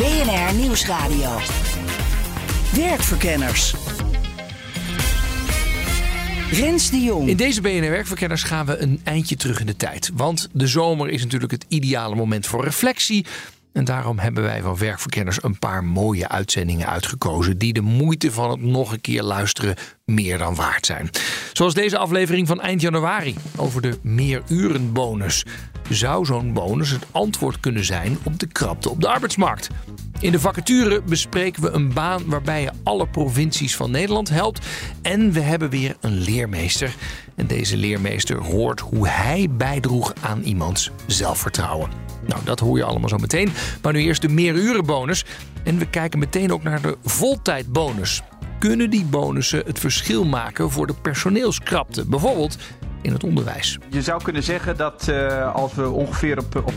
BNR Nieuwsradio. Werkverkenners. Rens de Jong. In deze BNR Werkverkenners gaan we een eindje terug in de tijd. Want de zomer is natuurlijk het ideale moment voor reflectie. En daarom hebben wij van Werkverkenners een paar mooie uitzendingen uitgekozen. die de moeite van het nog een keer luisteren meer dan waard zijn. Zoals deze aflevering van eind januari over de meerurenbonus. Zou zo'n bonus het antwoord kunnen zijn op de krapte op de arbeidsmarkt? In de vacature bespreken we een baan waarbij je alle provincies van Nederland helpt. En we hebben weer een leermeester. En deze leermeester hoort hoe hij bijdroeg aan iemands zelfvertrouwen. Nou, dat hoor je allemaal zo meteen. Maar nu eerst de meerurenbonus. En we kijken meteen ook naar de voltijdbonus. Kunnen die bonussen het verschil maken voor de personeelskrapte? Bijvoorbeeld in het onderwijs. Je zou kunnen zeggen dat uh, als we ongeveer op, op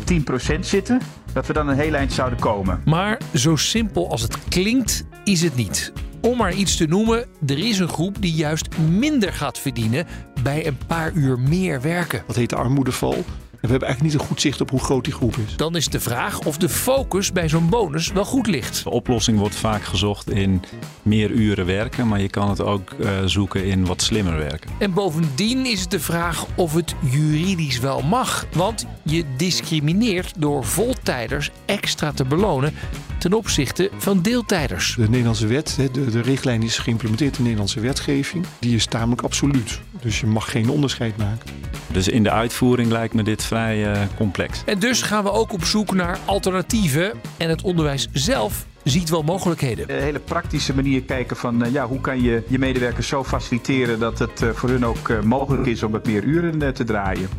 10% zitten, dat we dan een heel eind zouden komen. Maar zo simpel als het klinkt, is het niet. Om maar iets te noemen, er is een groep die juist minder gaat verdienen bij een paar uur meer werken. Dat heet de armoedeval. En we hebben eigenlijk niet een goed zicht op hoe groot die groep is. Dan is de vraag of de focus bij zo'n bonus wel goed ligt. De oplossing wordt vaak gezocht in meer uren werken, maar je kan het ook uh, zoeken in wat slimmer werken. En bovendien is het de vraag of het juridisch wel mag. Want je discrimineert door voltijders extra te belonen ten opzichte van deeltijders. De Nederlandse wet, de, de richtlijn is geïmplementeerd in de Nederlandse wetgeving, die is tamelijk absoluut. Dus je mag geen onderscheid maken. Dus in de uitvoering lijkt me dit vrij uh, complex. En dus gaan we ook op zoek naar alternatieven. En het onderwijs zelf ziet wel mogelijkheden. Een hele praktische manier kijken van uh, ja, hoe kan je je medewerkers zo faciliteren dat het uh, voor hun ook mogelijk is om wat meer uren te draaien.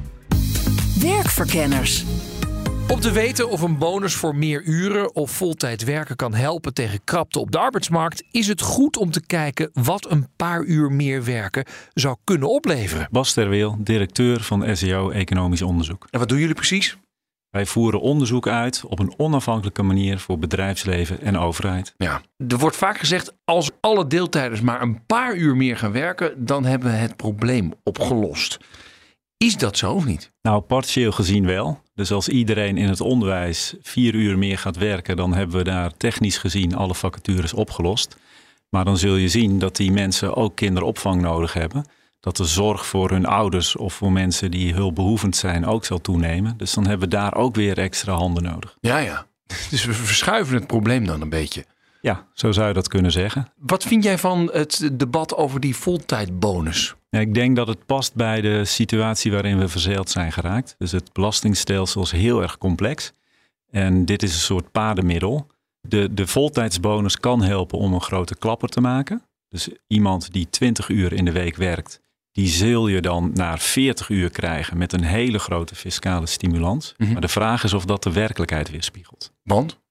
Werkverkenners. Om te weten of een bonus voor meer uren of voltijd werken kan helpen tegen krapte op de arbeidsmarkt, is het goed om te kijken wat een paar uur meer werken zou kunnen opleveren. Bas Terweel, directeur van SEO Economisch Onderzoek. En wat doen jullie precies? Wij voeren onderzoek uit op een onafhankelijke manier voor bedrijfsleven en overheid. Ja, er wordt vaak gezegd: als alle deeltijders maar een paar uur meer gaan werken, dan hebben we het probleem opgelost. Is dat zo of niet? Nou, partieel gezien wel. Dus als iedereen in het onderwijs vier uur meer gaat werken, dan hebben we daar technisch gezien alle vacatures opgelost. Maar dan zul je zien dat die mensen ook kinderopvang nodig hebben. Dat de zorg voor hun ouders of voor mensen die hulpbehoevend zijn ook zal toenemen. Dus dan hebben we daar ook weer extra handen nodig. Ja, ja. Dus we verschuiven het probleem dan een beetje. Ja, zo zou je dat kunnen zeggen. Wat vind jij van het debat over die voltijdbonus? Ik denk dat het past bij de situatie waarin we verzeild zijn geraakt. Dus het belastingstelsel is heel erg complex. En dit is een soort padenmiddel. De, de voltijdsbonus kan helpen om een grote klapper te maken. Dus iemand die 20 uur in de week werkt, die zul je dan naar 40 uur krijgen met een hele grote fiscale stimulans. Mhm. Maar de vraag is of dat de werkelijkheid weerspiegelt. Want?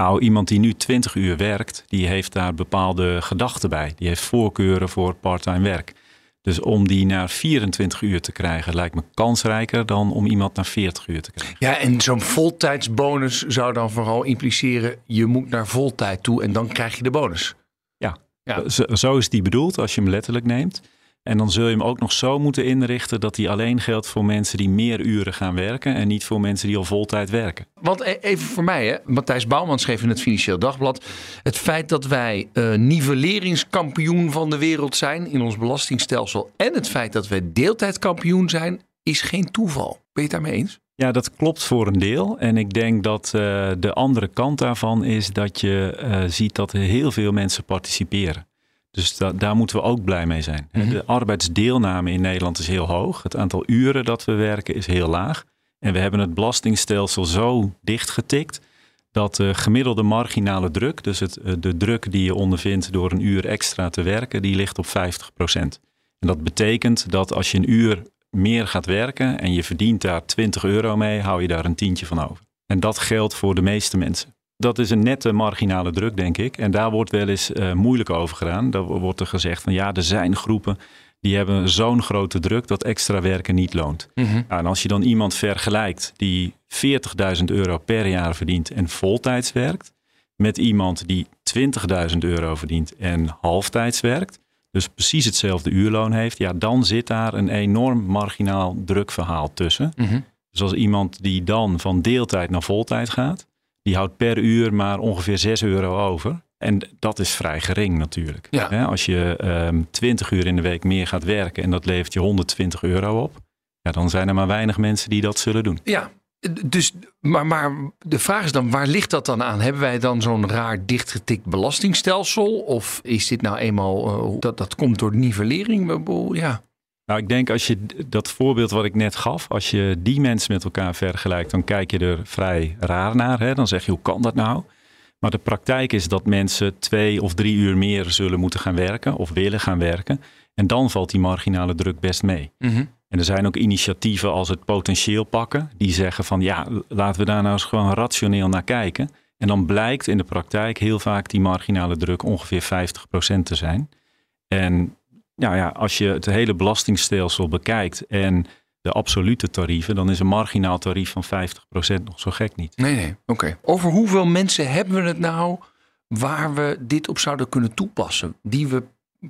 Nou, iemand die nu 20 uur werkt, die heeft daar bepaalde gedachten bij. Die heeft voorkeuren voor parttime werk. Dus om die naar 24 uur te krijgen, lijkt me kansrijker dan om iemand naar 40 uur te krijgen. Ja, en zo'n voltijdsbonus zou dan vooral impliceren: je moet naar voltijd toe en dan krijg je de bonus. Ja, Ja. Zo, zo is die bedoeld als je hem letterlijk neemt. En dan zul je hem ook nog zo moeten inrichten dat hij alleen geldt voor mensen die meer uren gaan werken en niet voor mensen die al voltijd werken. Want e- even voor mij, hè. Matthijs Bouwman schreef in het Financieel Dagblad... het feit dat wij eh nivelleringskampioen van de wereld zijn in ons belastingstelsel... en het feit dat wij deeltijdkampioen zijn, is geen toeval. Ben je het daarmee eens? Ja, dat klopt voor een deel. En ik denk dat eh, de andere kant daarvan is dat je eh, ziet dat heel veel mensen participeren. Dus da- daar moeten we ook blij mee zijn. Mhm. De arbeidsdeelname in Nederland is heel hoog. Het aantal uren dat we werken is heel laag. En we hebben het belastingstelsel zo dichtgetikt dat de gemiddelde marginale druk, dus het, eh, de druk die je ondervindt door een uur extra te werken, die ligt op 50%. En dat betekent dat als je een uur meer gaat werken en je verdient daar 20 euro mee, hou je daar een tientje van over. En dat geldt voor de meeste mensen. Dat is een nette marginale druk, denk ik. En daar wordt wel eens uh, moeilijk over gedaan. Daar wordt er gezegd van ja, er zijn groepen die hebben zo'n grote druk dat extra werken niet loont. Mhm. en als je dan iemand vergelijkt die 40.000 euro per jaar verdient en voltijds werkt, met iemand die 20.000 euro verdient en halftijds werkt, dus precies hetzelfde uurloon heeft, ja, dan zit daar een enorm marginaal drukverhaal tussen. Mhm. Dus als iemand die dan van deeltijd naar voltijd gaat, die houdt per uur maar ongeveer 6 euro over. En dat is vrij gering natuurlijk. Ja. als je um, 20 uur in de week meer gaat werken en dat levert je 120 euro op, ja, dan zijn er maar weinig mensen die dat zullen doen. Ja, dus, maar, maar de vraag is dan, waar ligt dat dan aan? Hebben wij dan zo'n raar dichtgetikt belastingstelsel? Of is dit nou eenmaal, uh, dat, dat komt door nivellering? Ja. Nou, ik denk als je dat voorbeeld wat ik net gaf, als je die mensen met elkaar vergelijkt, dan kijk je er vrij raar naar. Hè? Dan zeg je, hoe kan dat nou? Maar de praktijk is dat mensen twee of drie uur meer zullen moeten gaan werken of willen gaan werken. En dan valt die marginale druk best mee. Mhm. En er zijn ook initiatieven als het potentieel pakken, die zeggen van ja, laten we daar nou eens gewoon rationeel naar kijken. En dan blijkt in de praktijk heel vaak die marginale druk ongeveer 50% te zijn. En nou ja, als je het hele belastingstelsel bekijkt en de absolute tarieven, dan is een marginaal tarief van 50% nog zo gek niet. Nee, nee, oké. Over hoeveel mensen hebben we het nou waar we dit op zouden kunnen toepassen? Die we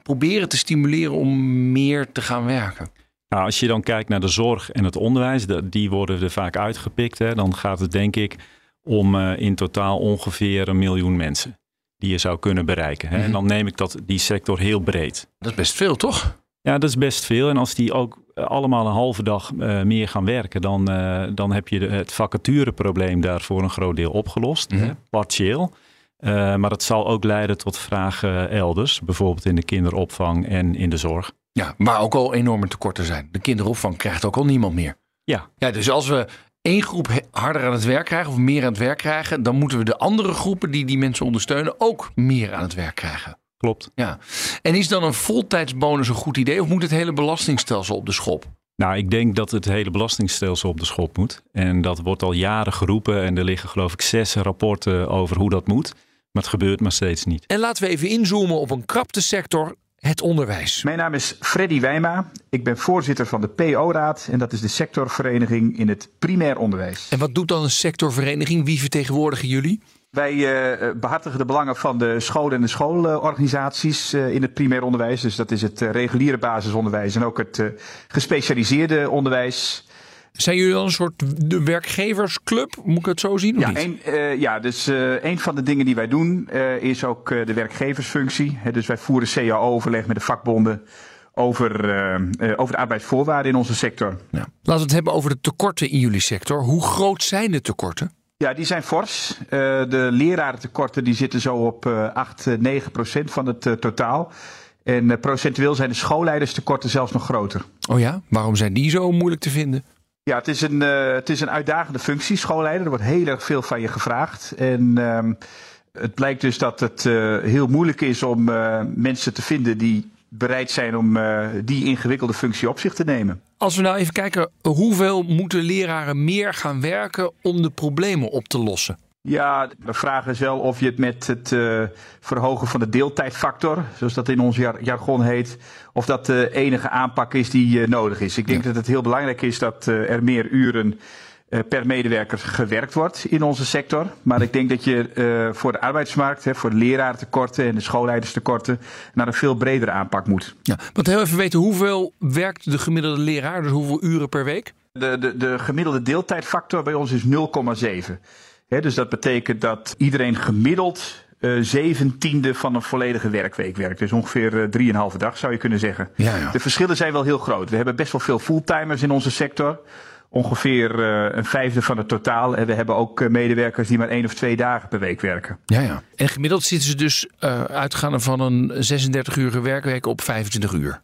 proberen te stimuleren om meer te gaan werken? Nou, als je dan kijkt naar de zorg en het onderwijs, die worden er vaak uitgepikt. Hè, dan gaat het denk ik om uh, in totaal ongeveer een miljoen mensen die je zou kunnen bereiken. Hè. Mhm. En dan neem ik dat, die sector heel breed. Dat is best veel, toch? Ja, dat is best veel. En als die ook allemaal een halve dag uh, meer gaan werken, dan, uh, dan heb je de, het vacatureprobleem daar voor een groot deel opgelost. Mhm. Hè, partieel. Uh, maar dat zal ook leiden tot vragen elders, bijvoorbeeld in de kinderopvang en in de zorg. Ja, waar ook al enorme tekorten zijn. De kinderopvang krijgt ook al niemand meer. Ja. ja dus als we één groep harder aan het werk krijgen of meer aan het werk krijgen, dan moeten we de andere groepen die die mensen ondersteunen ook meer aan het werk krijgen. Klopt. Ja. En is dan een voltijdsbonus een goed idee of moet het hele belastingstelsel op de schop? Nou, ik denk dat het hele belastingstelsel op de schop moet. En dat wordt al jaren geroepen. En er liggen geloof ik zes rapporten over hoe dat moet. Maar het gebeurt maar steeds niet. En laten we even inzoomen op een krapte sector het onderwijs. Mijn naam is Freddy Wijma. Ik ben voorzitter van de PO-raad en dat is de sectorvereniging in het primair onderwijs. En wat doet dan een sectorvereniging? Wie vertegenwoordigen jullie? Wij uh, behartigen de belangen van de scholen en de schoolorganisaties uh, in het primair onderwijs. Dus dat is het uh, reguliere basisonderwijs en ook het gespecialiseerde onderwijs. Zijn jullie dan een soort de werkgeversclub? Moet ik het zo zien? Of ja, niet? een, uh, ja, dus uh, een van de dingen die wij doen uh, is ook de werkgeversfunctie. He, dus wij voeren CAO-overleg met de vakbonden over, over de arbeidsvoorwaarden in onze sector. Ja. Laten we het hebben over de tekorten in jullie sector. Hoe groot zijn de tekorten? Ja, die zijn fors. de lerarentekorten die zitten zo op 8, 9 procent van het totaal. En procentueel zijn de schoolleiderstekorten zelfs nog groter. Oh ja? Waarom zijn die zo moeilijk te vinden? Ja, het is, een, uh, het is een uitdagende functie, schoolleider. Er wordt heel erg veel van je gevraagd. En uh, het blijkt dus dat het uh, heel moeilijk is om uh, mensen te vinden die bereid zijn om die ingewikkelde functie op zich te nemen. Als we nou even kijken, hoeveel moeten leraren meer gaan werken om de problemen op te lossen? Ja, de vraag is wel of je het met het uh, verhogen van de deeltijdfactor, zoals dat in ons jar jargon heet, of dat de enige aanpak is die uh, nodig is. Ik denk ja. dat het heel belangrijk is dat uh, er meer uren per medewerker gewerkt wordt in onze sector. Maar ik denk dat je voor de arbeidsmarkt, hè, voor de leraartekorten en de schoolleiderstekorten, naar een veel bredere aanpak moet. Ja, want heel even weten, hoeveel werkt de gemiddelde leraar? Dus hoeveel uren per week? De, de, de gemiddelde deeltijdfactor bij ons is 0,7. He, dus dat betekent dat iedereen gemiddeld uh, zeventiende van een volledige werkweek werkt. Dus ongeveer drieënhalve dag zou je kunnen zeggen. Ja, ja. De verschillen zijn wel heel groot. We hebben best wel veel fulltimers in onze sector. Ongeveer uh, een vijfde van het totaal. En we hebben ook uh, medewerkers die maar één of twee dagen per week werken. Ja, ja. En gemiddeld zitten ze dus uh, uitgaande van een 36-urige werkweek op 25 uur.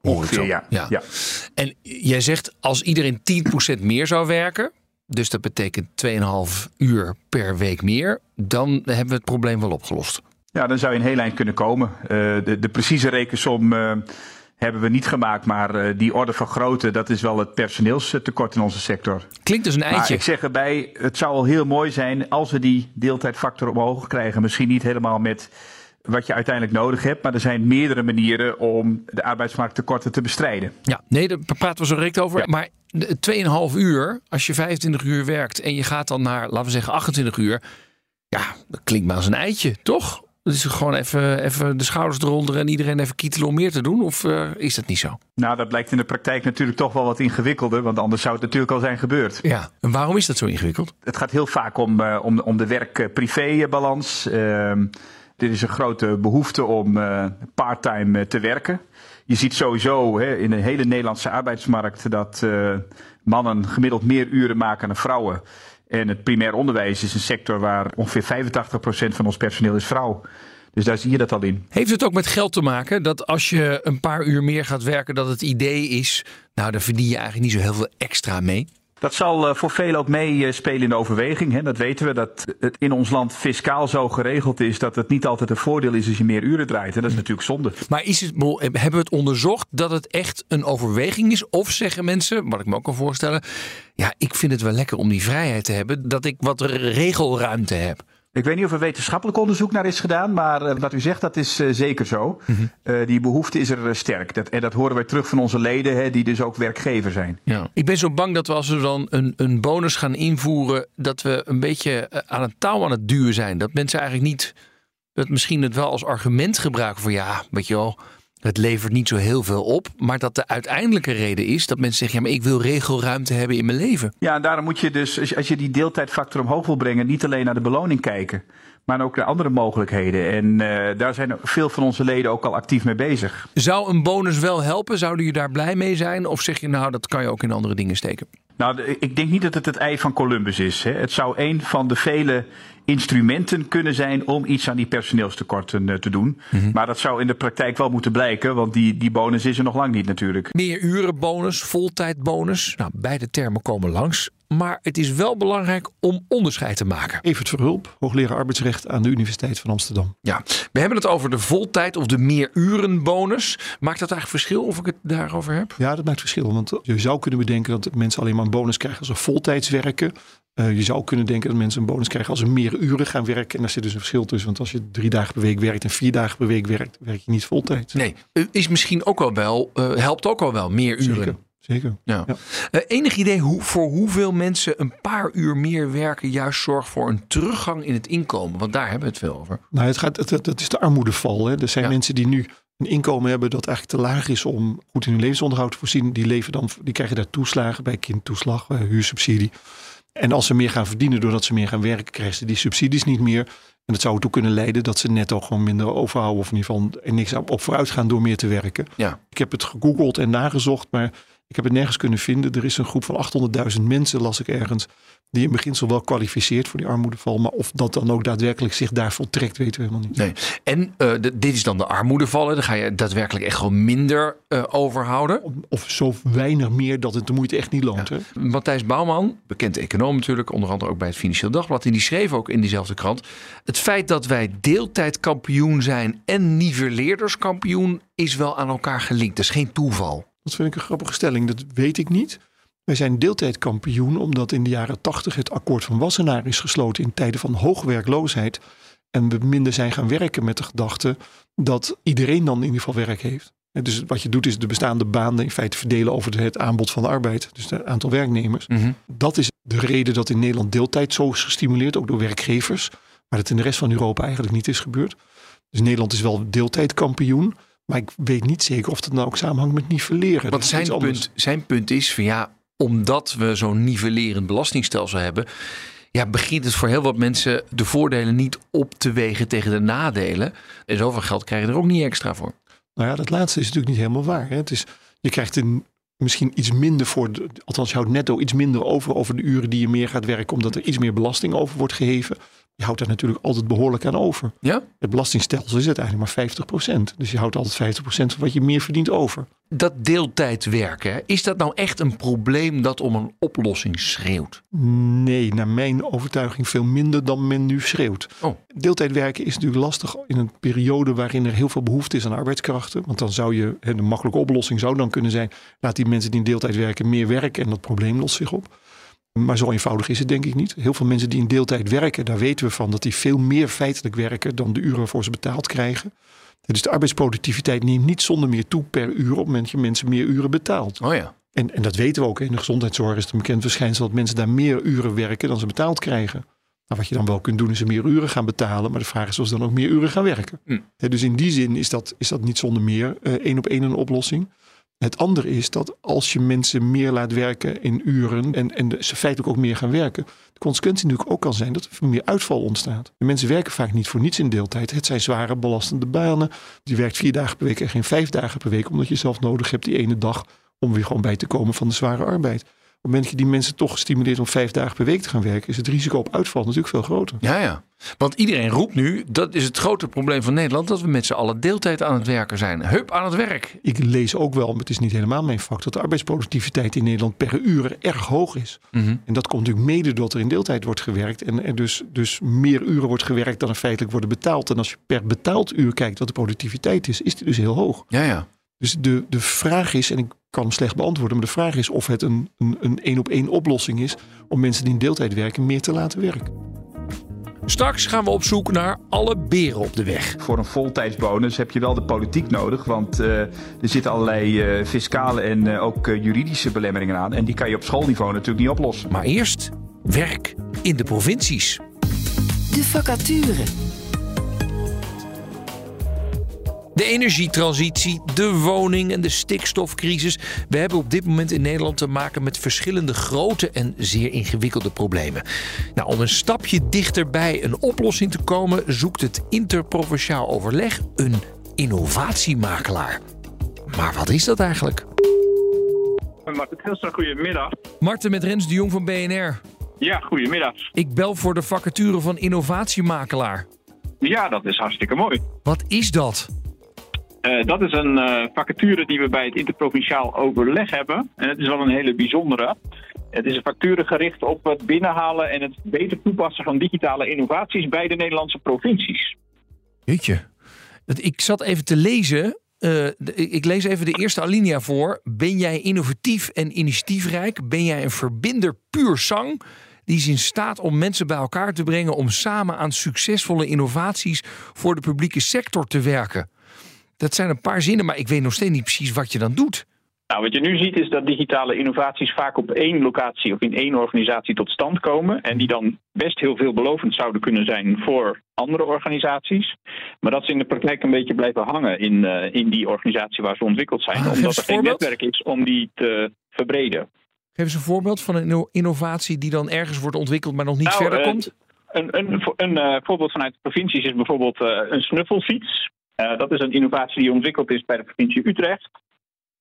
Ongeveer, ja. ja. ja. En jij zegt als iedereen 10% meer zou werken, dus dat betekent 2,5 uur per week meer, dan hebben we het probleem wel opgelost. Ja, dan zou je een heel eind kunnen komen. Uh, de, de, precieze rekensom uh, hebben we niet gemaakt. Maar uh, die orde van grootte, dat is wel het personeelstekort in onze sector. Klinkt dus een eitje. Maar ik zeg erbij, het zou al heel mooi zijn als we die deeltijdfactor omhoog krijgen. Misschien niet helemaal met wat je uiteindelijk nodig hebt. Maar er zijn meerdere manieren om de arbeidsmarkttekorten te bestrijden. Ja, nee, daar praten we zo direct over. Ja. Maar 2,5 uur, als je 25 uur werkt en je gaat dan naar, laten we zeggen, 28 uur. Ja, dat klinkt maar als een eitje, toch? Dus gewoon even, even de schouders eronder en iedereen even kietelen om meer te doen? Of uh, is dat niet zo? Nou, dat blijkt in de praktijk natuurlijk toch wel wat ingewikkelder. Want anders zou het natuurlijk al zijn gebeurd. Ja, en waarom is dat zo ingewikkeld? Het gaat heel vaak om, uh, om, om de werk-privé-balans. Uh, er is een grote behoefte om uh, parttime te werken. Je ziet sowieso hè, in de hele Nederlandse arbeidsmarkt dat uh, mannen gemiddeld meer uren maken dan vrouwen. En het primair onderwijs is een sector waar ongeveer 85% van ons personeel is vrouw. Dus daar zie je dat al in. Heeft het ook met geld te maken dat als je een paar uur meer gaat werken, dat het idee is, nou daar verdien je eigenlijk niet zo heel veel extra mee? Dat zal voor velen ook meespelen in de overweging. Hè. Dat weten we, dat het in ons land fiscaal zo geregeld is dat het niet altijd een voordeel is als je meer uren draait. En dat is natuurlijk zonde. Maar is het, hebben we het onderzocht dat het echt een overweging is? Of zeggen mensen, wat ik me ook kan voorstellen, ja, ik vind het wel lekker om die vrijheid te hebben, dat ik wat regelruimte heb. Ik weet niet of er wetenschappelijk onderzoek naar is gedaan, maar uh, wat u zegt, dat is uh, zeker zo. Mm -hmm. uh, die behoefte is er sterk. Dat, en dat horen wij terug van onze leden, hè, die dus ook werkgever zijn. Ja. Ik ben zo bang dat we als we dan een, een bonus gaan invoeren, dat we een beetje aan het touw aan het duwen zijn. Dat mensen eigenlijk niet, dat misschien het wel als argument gebruiken voor ja, weet je wel, het levert niet zo heel veel op. Maar dat de uiteindelijke reden is dat mensen zeggen: ja, maar ik wil regelruimte hebben in mijn leven. Ja, en daarom moet je dus, als je die deeltijdfactor omhoog wil brengen, niet alleen naar de beloning kijken. Maar ook naar andere mogelijkheden. En uh, daar zijn veel van onze leden ook al actief mee bezig. Zou een bonus wel helpen? Zouden jullie daar blij mee zijn? Of zeg je nou, dat kan je ook in andere dingen steken? Nou, ik denk niet dat het het ei van Columbus is. Hè. Het zou een van de vele instrumenten kunnen zijn om iets aan die personeelstekorten uh, te doen. Mm -hmm. Maar dat zou in de praktijk wel moeten blijken, want die, die bonus is er nog lang niet natuurlijk. Meer urenbonus, voltijdbonus. Nou, beide termen komen langs. Maar het is wel belangrijk om onderscheid te maken. Evert Verhulp, hoogleraar arbeidsrecht aan de Universiteit van Amsterdam. Ja, we hebben het over de voltijd of de meerurenbonus. Maakt dat eigenlijk verschil of ik het daarover heb? Ja, dat maakt verschil. Want je zou kunnen bedenken dat mensen alleen maar een bonus krijgen als ze voltijds werken. Uh, je zou kunnen denken dat mensen een bonus krijgen als ze meer uren gaan werken. En daar zit dus een verschil tussen. Want als je drie dagen per week werkt en vier dagen per week werkt, werk je niet voltijds. Nee, is misschien ook al wel, uh, helpt ook al wel meer uren. Zeker. Zeker. Ja. ja. Uh, enig idee hoe, voor hoeveel mensen een paar uur meer werken juist zorgt voor een teruggang in het inkomen? Want daar hebben we het veel over. Nou, het gaat, het, dat is de armoedeval. Hè. Er zijn ja. mensen die nu een inkomen hebben dat eigenlijk te laag is om goed in hun levensonderhoud te voorzien. Die, leven dan, die krijgen daar toeslagen bij kindtoeslag, bij huursubsidie. En als ze meer gaan verdienen doordat ze meer gaan werken, krijgen ze die subsidies niet meer. En dat zou ertoe kunnen leiden dat ze netto gewoon minder overhouden. Of in ieder geval er niks op vooruit gaan door meer te werken. Ja. Ik heb het gegoogeld en nagezocht, maar ik heb het nergens kunnen vinden. Er is een groep van 800.000 mensen, las ik ergens, die in beginsel wel kwalificeert voor die armoedeval. Maar of dat dan ook daadwerkelijk zich daar voltrekt, weten we helemaal niet. Nee. En uh, de, dit is dan de armoedeval. Dan ga je daadwerkelijk echt gewoon minder uh, overhouden. Of, of, zo weinig meer dat het de moeite echt niet loont. Ja. Hè? Matthijs Bouwman, bekend econoom natuurlijk, onder andere ook bij het Financieel Dagblad. En die schreef ook in diezelfde krant. Het feit dat wij deeltijdkampioen zijn en nivelleerderskampioen is wel aan elkaar gelinkt. Dat is geen toeval. Dat vind ik een grappige stelling. Dat weet ik niet. Wij zijn deeltijdkampioen omdat in de jaren 80 het akkoord van Wassenaar is gesloten in tijden van hoge werkloosheid. En we minder zijn gaan werken met de gedachte dat iedereen dan in ieder geval werk heeft. Dus wat je doet is de bestaande banen in feite verdelen over het aanbod van de arbeid. Dus het aantal werknemers. Mhm. Dat is de reden dat in Nederland deeltijd zo is gestimuleerd, ook door werkgevers. Maar dat in de rest van Europa eigenlijk niet is gebeurd. Dus Nederland is wel deeltijdkampioen. Maar ik weet niet zeker of dat nou ook samenhangt met nivelleren. Want zijn punt, zijn punt is van ja, omdat we zo'n nivellerend belastingstelsel hebben, ja, begint het voor heel wat mensen de voordelen niet op te wegen tegen de nadelen. En zoveel geld krijg je er ook niet extra voor. Nou ja, dat laatste is natuurlijk niet helemaal waar. Hè? Het is, je krijgt een, misschien iets minder voor, de, althans je houdt netto iets minder over over de uren die je meer gaat werken, omdat er iets meer belasting over wordt geheven. Je houdt daar natuurlijk altijd behoorlijk aan over. Ja? Het belastingstelsel is uiteindelijk maar 50%. Dus je houdt altijd 50% van wat je meer verdient over. Dat deeltijdwerken, is dat nou echt een probleem dat om een oplossing schreeuwt? Nee, naar mijn overtuiging veel minder dan men nu schreeuwt. Oh. Deeltijd werken is natuurlijk lastig in een periode waarin er heel veel behoefte is aan arbeidskrachten. Want dan zou je, de makkelijke oplossing zou dan kunnen zijn, laat die mensen die in deeltijd werken meer werken en dat probleem lost zich op. Maar zo eenvoudig is het denk ik niet. Heel veel mensen die in deeltijd werken, daar weten we van dat die veel meer feitelijk werken dan de uren waarvoor ze betaald krijgen. Dus de arbeidsproductiviteit neemt niet zonder meer toe per uur op het moment dat je mensen meer uren betaalt. Oh ja. En, en dat weten we ook. In de gezondheidszorg is het een bekend verschijnsel dat mensen daar meer uren werken dan ze betaald krijgen. Nou, wat je dan wel kunt doen is ze meer uren gaan betalen. Maar de vraag is of ze dan ook meer uren gaan werken. Hm. Dus in die zin is dat, is dat niet zonder meer eh, één op één een oplossing. Het andere is dat als je mensen meer laat werken in uren en, en ze feitelijk ook meer gaan werken, de consequentie natuurlijk ook kan zijn dat er meer uitval ontstaat. De mensen werken vaak niet voor niets in deeltijd. Het zijn zware belastende banen. Je werkt vier dagen per week en geen vijf dagen per week, omdat je zelf nodig hebt die ene dag om weer gewoon bij te komen van de zware arbeid. Op het moment dat je die mensen toch stimuleert om vijf dagen per week te gaan werken, is het risico op uitval natuurlijk veel groter. Ja, ja. Want iedereen roept nu, dat is het grote probleem van Nederland, dat we met z'n allen deeltijd aan het werken zijn. Hup, aan het werk. Ik lees ook wel, maar het is niet helemaal mijn vak, dat de arbeidsproductiviteit in Nederland per uur erg hoog is. Mhm. En dat komt natuurlijk mede doordat er in deeltijd wordt gewerkt en er dus, dus meer uren wordt gewerkt dan er feitelijk worden betaald. En als je per betaald uur kijkt wat de productiviteit is, is die dus heel hoog. Ja, ja. Dus de, de vraag is, en ik kan hem slecht beantwoorden, maar de vraag is of het een een, een één op één oplossing is om mensen die in deeltijd werken meer te laten werken. Straks gaan we op zoek naar alle beren op de weg. Voor een voltijdsbonus heb je wel de politiek nodig. Want eh, er zitten allerlei eh, fiscale en eh, ook juridische belemmeringen aan. En die kan je op schoolniveau natuurlijk niet oplossen. Maar eerst werk in de provincies. De vacature. De energietransitie, de woning en de stikstofcrisis. We hebben op dit moment in Nederland te maken met verschillende grote en zeer ingewikkelde problemen. Nou, om een stapje dichterbij een oplossing te komen, zoekt het interprovinciaal overleg een innovatiemakelaar. Maar wat is dat eigenlijk? Hilstra, goedemiddag. Marten met Rens de Jong van BNR. Ja, goedemiddag. Ik bel voor de vacature van innovatiemakelaar. Ja, dat is hartstikke mooi. Wat is dat? Eh, dat is een eh, vacature die we bij het interprovinciaal overleg hebben. En het is wel een hele bijzondere. Het is een vacature gericht op het binnenhalen en het beter toepassen van digitale innovaties bij de Nederlandse provincies. Jeetje. Ik zat even te lezen. eh, ik lees even de eerste alinea voor. Ben jij innovatief en initiatiefrijk? Ben jij een verbinder puur zang? Die is in staat om mensen bij elkaar te brengen om samen aan succesvolle innovaties voor de publieke sector te werken. Dat zijn een paar zinnen, maar ik weet nog steeds niet precies wat je dan doet. Nou, wat je nu ziet is dat digitale innovaties vaak op één locatie of in één organisatie tot stand komen. En die dan best heel veelbelovend zouden kunnen zijn voor andere organisaties. Maar dat ze in de praktijk een beetje blijven hangen in, eh, in die organisatie waar ze ontwikkeld zijn. Ah, omdat er een geen netwerk is om die te verbreden. Geef eens een voorbeeld van een inno- innovatie die dan ergens wordt ontwikkeld, maar nog niet Nou, verder eh, komt. Een, een, een eh, voorbeeld vanuit de provincies is bijvoorbeeld een snuffelfiets. Eh, dat is een innovatie die ontwikkeld is bij de provincie Utrecht.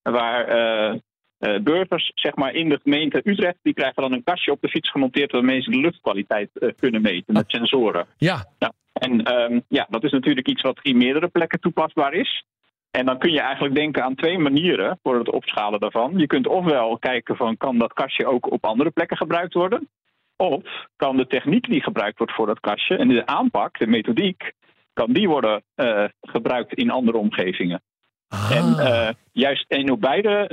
Waar eh, eh, burgers zeg maar, in de gemeente Utrecht... die krijgen dan een kastje op de fiets gemonteerd... waarmee ze de luchtkwaliteit kunnen meten met sensoren. Ja, En ehm, ja, dat is natuurlijk iets wat in meerdere plekken toepasbaar is. En dan kun je eigenlijk denken aan twee manieren voor het opschalen daarvan. Je kunt ofwel kijken van kan dat kastje ook op andere plekken gebruikt worden? Of kan de techniek die gebruikt wordt voor dat kastje en de aanpak, de methodiek, kan die worden eh, gebruikt in andere omgevingen? En eh, juist en op beide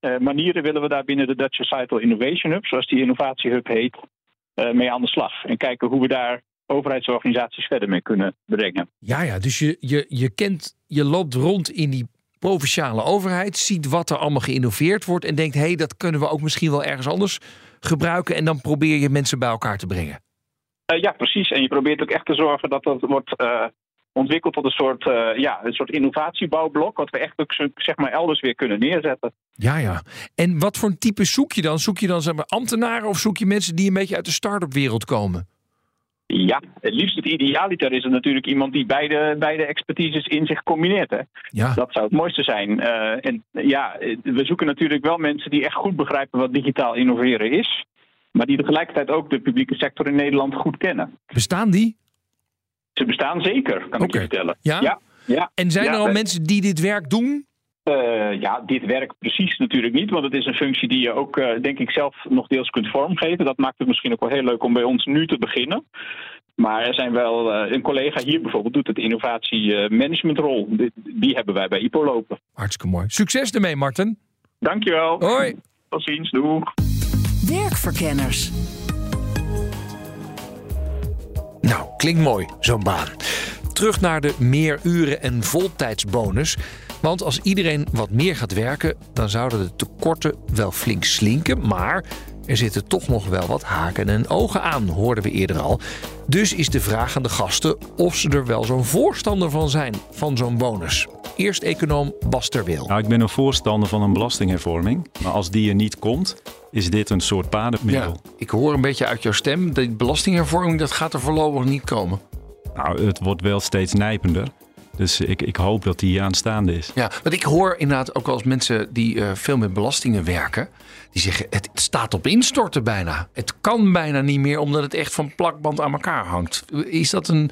eh, manieren willen we daar binnen de Dutch Societal Innovation Hub, zoals die innovatiehub heet, eh, mee aan de slag. En kijken hoe we daar overheidsorganisaties verder mee kunnen brengen. Ja, ja, dus je, je, je kent, je loopt rond in die provinciale overheid, ziet wat er allemaal geïnnoveerd wordt en denkt, hé, hey, dat kunnen we ook misschien wel ergens anders gebruiken en dan probeer je mensen bij elkaar te brengen. Ja, precies. En je probeert ook echt te zorgen dat dat wordt ontwikkeld tot een soort, eh, ja, een soort innovatiebouwblok, wat we echt ook zeg maar elders weer kunnen neerzetten. Ja, ja. En wat voor een type zoek je dan? Zoek je dan zeg maar, ambtenaren of zoek je mensen die een beetje uit de start-up wereld komen? Ja, het liefst het idealiter is het natuurlijk iemand die beide, beide expertises in zich combineert. Hè. Ja, Dat zou het mooiste zijn. Eh, en ja, we zoeken natuurlijk wel mensen die echt goed begrijpen wat digitaal innoveren is. Maar die tegelijkertijd ook de publieke sector in Nederland goed kennen. bestaan die? Ze bestaan zeker, kan ik je vertellen. Ja? Ja, ja. En zijn Ja, er al mensen die dit werk doen? Eh, ja, dit werkt precies natuurlijk niet, want het is een functie die je ook, eh, denk ik, zelf nog deels kunt vormgeven. Dat maakt het misschien ook wel heel leuk om bij ons nu te beginnen. Maar er zijn wel, eh, een collega hier bijvoorbeeld doet het innovatiemanagementrol. Die, die hebben wij bij IPO lopen. Hartstikke mooi. Succes ermee, Marten. Dankjewel. Hoi. Tot ziens, doeg. Werkverkenners. Nou, klinkt mooi, zo'n baan. Terug naar de meer uren en voltijdsbonus. Want als iedereen wat meer gaat werken, dan zouden de tekorten wel flink slinken. Maar er zitten toch nog wel wat haken en ogen aan, hoorden we eerder al. Dus is de vraag aan de gasten of ze er wel zo'n voorstander van zijn, van zo'n bonus. Eerst econoom Bas ter Wil. Nou, ik ben een voorstander van een belastinghervorming. Maar als die er niet komt, is dit een soort padenmiddel. ik hoor een beetje uit jouw stem, de belastinghervorming dat gaat er voorlopig niet komen. Nou, het wordt wel steeds nijpender. Dus ik, ik hoop dat die aanstaande is. Ja, want ik hoor inderdaad ook wel eens mensen die eh, veel met belastingen werken. Die zeggen het staat op instorten bijna. Het kan bijna niet meer omdat het echt van plakband aan elkaar hangt. Is dat een,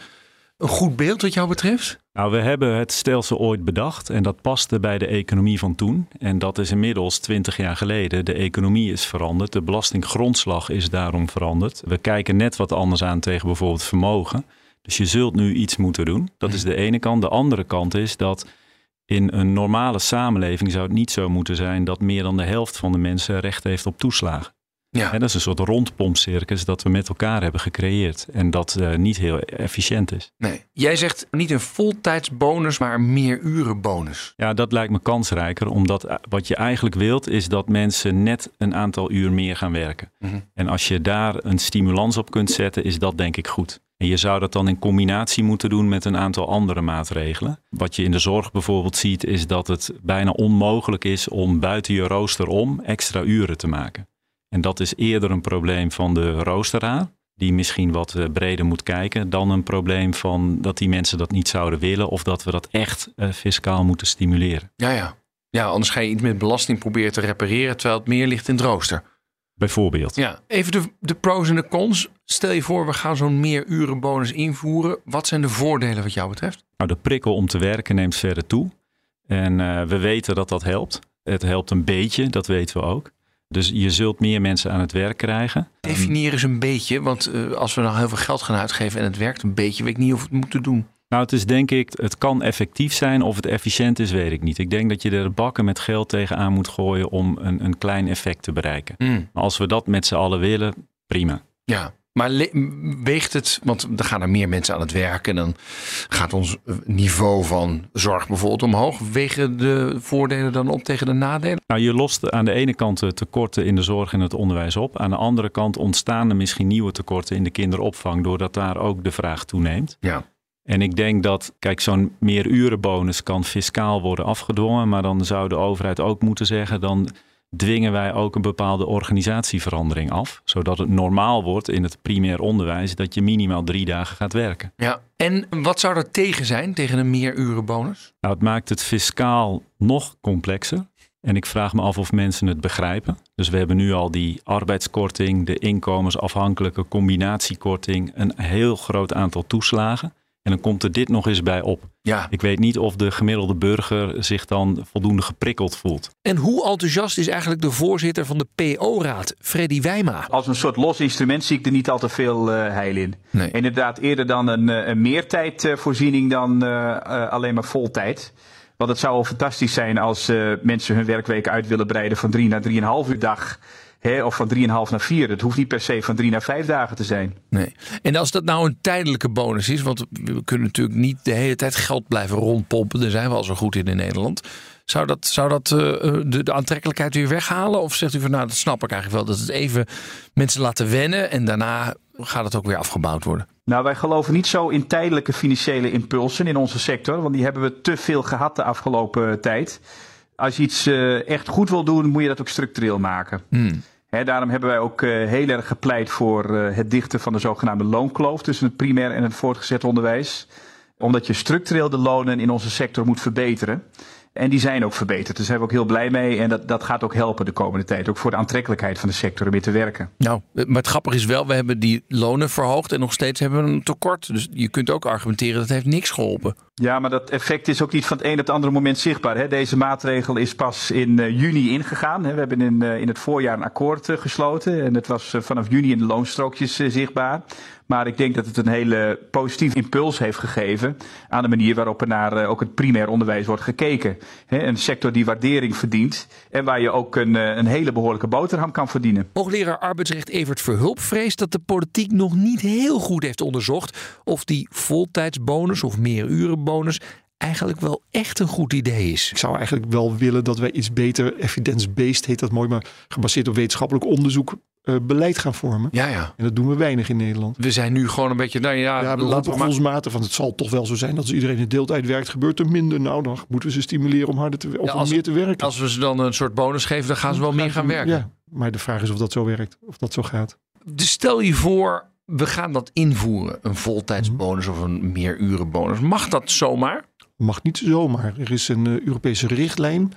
een goed beeld wat jou betreft? Nou, we hebben het stelsel ooit bedacht en dat paste bij de economie van toen. En dat is inmiddels 20 jaar geleden. De economie is veranderd, de belastinggrondslag is daarom veranderd. We kijken net wat anders aan tegen bijvoorbeeld vermogen. Dus je zult nu iets moeten doen. Dat is de ene kant. De andere kant is dat in een normale samenleving zou het niet zo moeten zijn dat meer dan de helft van de mensen recht heeft op toeslagen. Ja. Dat is een soort rondpompcircus dat we met elkaar hebben gecreëerd. En dat eh, niet heel efficiënt is. Nee. Jij zegt niet een voltijdsbonus, maar een meerurenbonus. Ja, dat lijkt me kansrijker, omdat eh, wat je eigenlijk wilt is dat mensen net een aantal uur meer gaan werken. Mhm. En als je daar een stimulans op kunt zetten, is dat denk ik goed. En je zou dat dan in combinatie moeten doen met een aantal andere maatregelen. Wat je in de zorg bijvoorbeeld ziet, is dat het bijna onmogelijk is om buiten je rooster om extra uren te maken. En dat is eerder een probleem van de roosteraar, die misschien wat eh, breder moet kijken, dan een probleem van dat die mensen dat niet zouden willen of dat we dat echt eh, fiscaal moeten stimuleren. Ja, ja. Ja, anders ga je iets met belasting proberen te repareren terwijl het meer ligt in het rooster. Bijvoorbeeld. Ja. Even de, de pros en de cons. Stel je voor, we gaan zo'n meerurenbonus invoeren. Wat zijn de voordelen wat jou betreft? Nou, de prikkel om te werken neemt verder toe. En eh, we weten dat dat helpt. Het helpt een beetje, dat weten we ook. Dus je zult meer mensen aan het werk krijgen. Definieer eens een beetje, want eh, als we nou heel veel geld gaan uitgeven en het werkt een beetje, weet ik niet of we het moeten doen. Nou, het is denk ik, het kan effectief zijn. Of het efficiënt is, weet ik niet. Ik denk dat je er bakken met geld tegenaan moet gooien om een, een klein effect te bereiken. Maar als we dat met z'n allen willen, prima. Ja, maar weegt het, want er gaan er meer mensen aan het werk en dan gaat ons niveau van zorg bijvoorbeeld omhoog. Wegen de voordelen dan op tegen de nadelen? Nou, je lost aan de ene kant de tekorten in de zorg en het onderwijs op. Aan de andere kant ontstaan er misschien nieuwe tekorten in de kinderopvang, doordat daar ook de vraag toeneemt. Ja. En ik denk dat, kijk, zo'n meerurenbonus kan fiscaal worden afgedwongen, maar dan zou de overheid ook moeten zeggen, dan dwingen wij ook een bepaalde organisatieverandering af, zodat het normaal wordt in het primair onderwijs dat je minimaal drie dagen gaat werken. Ja. En wat zou er tegen zijn, tegen een meerurenbonus? Nou, het maakt het fiscaal nog complexer. En ik vraag me af of mensen het begrijpen. Dus we hebben nu al die arbeidskorting, de inkomensafhankelijke combinatiekorting, een heel groot aantal toeslagen. En dan komt er dit nog eens bij op. Ja. Ik weet niet of de gemiddelde burger zich dan voldoende geprikkeld voelt. En hoe enthousiast is eigenlijk de voorzitter van de PO-raad, Freddy Wijma? Als een soort los instrument zie ik er niet al te veel eh, heil in. Nee. Inderdaad, eerder dan een, eh, een meertijdvoorziening dan eh, eh, alleen maar voltijd. Want het zou fantastisch zijn als eh, mensen hun werkweek uit willen breiden van drie naar drieënhalf uur dag. Hè, of van drieënhalf naar vier. Het hoeft niet per se van drie naar vijf dagen te zijn. Nee. En als dat nou een tijdelijke bonus is, want we kunnen natuurlijk niet de hele tijd geld blijven rondpompen, daar zijn we al zo goed in in Nederland. Zou dat, zou dat eh, de, de aantrekkelijkheid weer weghalen? Of zegt u van nou, dat snap ik eigenlijk wel, dat het even mensen laten wennen en daarna gaat het ook weer afgebouwd worden? Nou, wij geloven niet zo in tijdelijke financiële impulsen in onze sector, want die hebben we te veel gehad de afgelopen tijd. Als je iets eh, echt goed wil doen, moet je dat ook structureel maken. Daarom hebben wij ook eh, heel erg gepleit voor eh, het dichten van de zogenaamde loonkloof tussen het primair en het voortgezet onderwijs. Omdat je structureel de lonen in onze sector moet verbeteren. En die zijn ook verbeterd. Daar zijn we ook heel blij mee. En dat, dat gaat ook helpen de komende tijd. Ook voor de aantrekkelijkheid van de sector om weer te werken. Nou, maar het grappige is wel, we hebben die lonen verhoogd en nog steeds hebben we een tekort. Dus je kunt ook argumenteren dat heeft niks geholpen. Ja, maar dat effect is ook niet van het een op het andere moment zichtbaar. Hè? Deze maatregel is pas in uh, juni ingegaan. Hè? We hebben in, uh, in het voorjaar een akkoord gesloten. En het was vanaf juni in de loonstrookjes zichtbaar. Maar ik denk dat het een hele positieve impuls heeft gegeven aan de manier waarop er naar uh, ook het primair onderwijs wordt gekeken. Een sector die waardering verdient en waar je ook een, een hele behoorlijke boterham kan verdienen. Hoogleraar arbeidsrecht Evert Verhulp vreest dat de politiek nog niet heel goed heeft onderzocht of die voltijdsbonus of meerurenbonus eigenlijk wel echt een goed idee is. Ik zou eigenlijk wel willen dat wij iets beter evidence-based, heet dat mooi, maar gebaseerd op wetenschappelijk onderzoek uh, beleid gaan vormen. Ja, ja. En dat doen we weinig in Nederland. We zijn nu gewoon een beetje, nou ja, ja we laten gevoelsmatig, want het zal toch wel zo zijn dat als iedereen in deeltijd werkt, gebeurt er minder. Nou, dan moeten we ze stimuleren om harder te, of ja, als, meer te werken. Als we ze dan een soort bonus geven, dan gaan ze wel meer gaan werken. Ja, maar de vraag is of dat zo werkt, of dat zo gaat. Dus stel je voor, we gaan dat invoeren, een voltijdsbonus of een meerurenbonus. Mag dat zomaar? Mag niet zomaar. Er is een uh, Europese richtlijn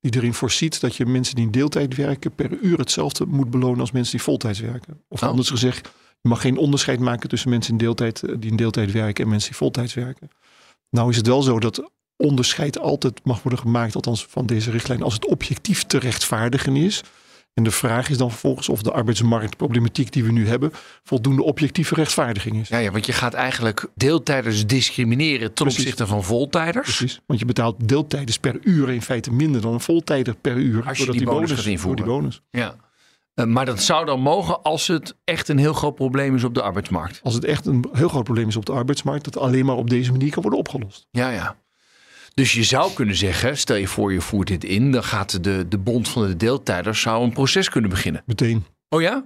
die erin voorziet dat je mensen die in deeltijd werken per uur hetzelfde moet belonen als mensen die voltijds werken. Of Oh. anders gezegd, je mag geen onderscheid maken tussen mensen in deeltijd, eh, die in deeltijd werken en mensen die voltijds werken. Nou is het wel zo dat onderscheid altijd mag worden gemaakt, althans van deze richtlijn, als het objectief te rechtvaardigen is. En de vraag is dan vervolgens of de arbeidsmarktproblematiek die we nu hebben voldoende objectieve rechtvaardiging is. Ja, ja, want je gaat eigenlijk deeltijders discrimineren ten Precies. opzichte van voltijders. Precies. Want je betaalt deeltijders per uur in feite minder dan een voltijder per uur. Als je die bonus gaat invoeren. die bonus. Ja. Eh, maar dat zou dan mogen als het echt een heel groot probleem is op de arbeidsmarkt. Als het echt een heel groot probleem is op de arbeidsmarkt, dat alleen maar op deze manier kan worden opgelost. Ja, ja. Dus je zou kunnen zeggen, stel je voor je voert dit in, dan gaat de, de bond van de deeltijders zou een proces kunnen beginnen. Meteen. Oh ja?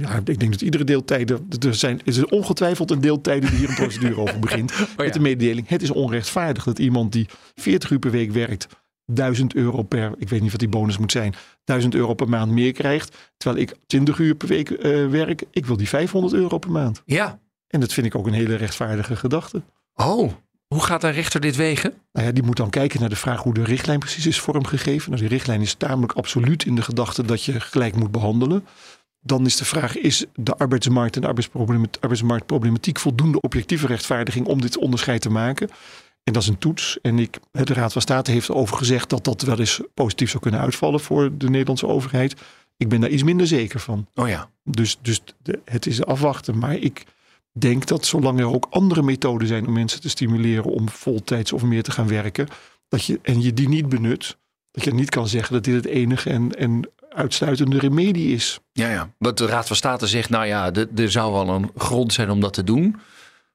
Ja, ik denk dat iedere deeltijder. Er zijn, er is ongetwijfeld een deeltijder die hier een procedure over begint. ja. Met de mededeling: het is onrechtvaardig dat iemand die 40 uur per week werkt. 1000 euro per, ik weet niet wat die bonus moet zijn, 1000 euro per maand meer krijgt. Terwijl ik 20 uur per week eh, werk. Ik wil die 500 euro per maand. Ja. En dat vind ik ook een hele rechtvaardige gedachte. Oh, hoe gaat een rechter dit wegen? Nou ja, die moet dan kijken naar de vraag hoe de richtlijn precies is vormgegeven. Nou, die richtlijn is tamelijk absoluut in de gedachte dat je gelijk moet behandelen. Dan is de vraag, is de arbeidsmarkt en de arbeidsmarktproblematiek voldoende objectieve rechtvaardiging om dit onderscheid te maken? En dat is een toets. En ik, de Raad van State heeft over gezegd dat dat wel eens positief zou kunnen uitvallen voor de Nederlandse overheid. Ik ben daar iets minder zeker van. Oh ja. Dus, dus de- het is afwachten. Maar ik denk dat zolang er ook andere methoden zijn om mensen te stimuleren om voltijds of meer te gaan werken, dat je, en je die niet benut, dat je niet kan zeggen dat dit het enige en, en uitsluitende remedie is. Ja, ja. Want de Raad van State zegt, nou ja, er zou wel een grond zijn om dat te doen.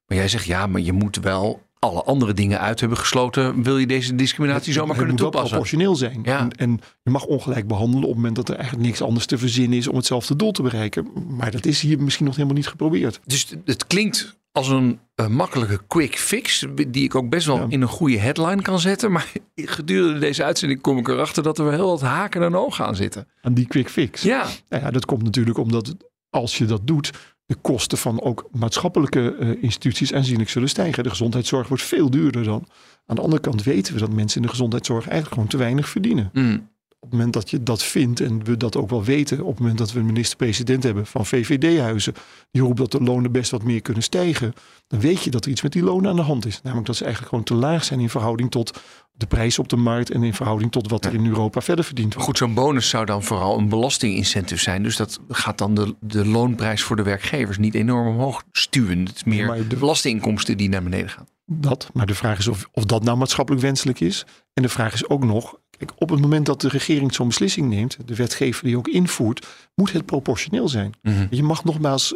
Maar jij zegt, ja, maar je moet wel alle andere dingen uit hebben gesloten. Wil je deze discriminatie zomaar het kunnen moet wel toepassen? proportioneel zijn. Ja. En, en je mag ongelijk behandelen op het moment dat er eigenlijk niks anders te verzinnen is om hetzelfde doel te bereiken. Maar dat is hier misschien nog helemaal niet geprobeerd. Dus het klinkt als een makkelijke quick fix, die ik ook best wel Ja. in een goede headline kan zetten. Maar gedurende deze uitzending kom ik erachter dat er wel heel wat haken en ogen aan zitten. Aan die quick fix. Ja, Nou ja, dat komt natuurlijk omdat het- als je dat doet, de kosten van ook maatschappelijke eh, instituties aanzienlijk zullen stijgen. De gezondheidszorg wordt veel duurder dan. Aan de andere kant weten we dat mensen in de gezondheidszorg eigenlijk gewoon te weinig verdienen. Mm. Op het moment dat je dat vindt en we dat ook wel weten, op het moment dat we een minister-president hebben van VVD-huizen, die roept dat de lonen best wat meer kunnen stijgen, dan weet je dat er iets met die lonen aan de hand is. Namelijk dat ze eigenlijk gewoon te laag zijn in verhouding tot de prijs op de markt en in verhouding tot wat er in Europa verder verdient wordt. Goed, zo'n bonus zou dan vooral een belastingincentive zijn. Dus dat gaat dan de, de loonprijs voor de werkgevers niet enorm omhoog stuwen. Het is meer maar de- belastinginkomsten die naar beneden gaan. Dat, maar de vraag is of, of dat nou maatschappelijk wenselijk is. En de vraag is ook nog, kijk, op het moment dat de regering zo'n beslissing neemt, de wetgever die ook invoert, moet het proportioneel zijn. Mhm. Je mag nogmaals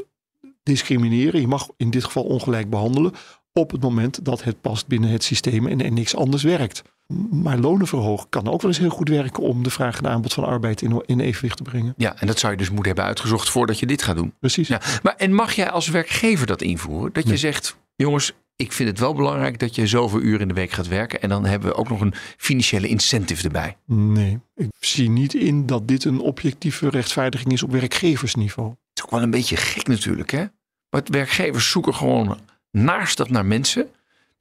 discrimineren, je mag in dit geval ongelijk behandelen op het moment dat het past binnen het systeem en niks anders werkt. Maar lonen verhogen kan ook wel eens heel goed werken om de vraag en aanbod van arbeid in, in evenwicht te brengen. Ja, en dat zou je dus moeten hebben uitgezocht voordat je dit gaat doen. Precies. Ja, maar en mag jij als werkgever dat invoeren? Dat je zegt, jongens, ik vind het wel belangrijk dat je zoveel uur in de week gaat werken. En dan hebben we ook nog een financiële incentive erbij. Nee, ik zie niet in dat dit een objectieve rechtvaardiging is op werkgeversniveau. Het is ook wel een beetje gek natuurlijk, hè? Maar werkgevers zoeken gewoon naast dat naar mensen.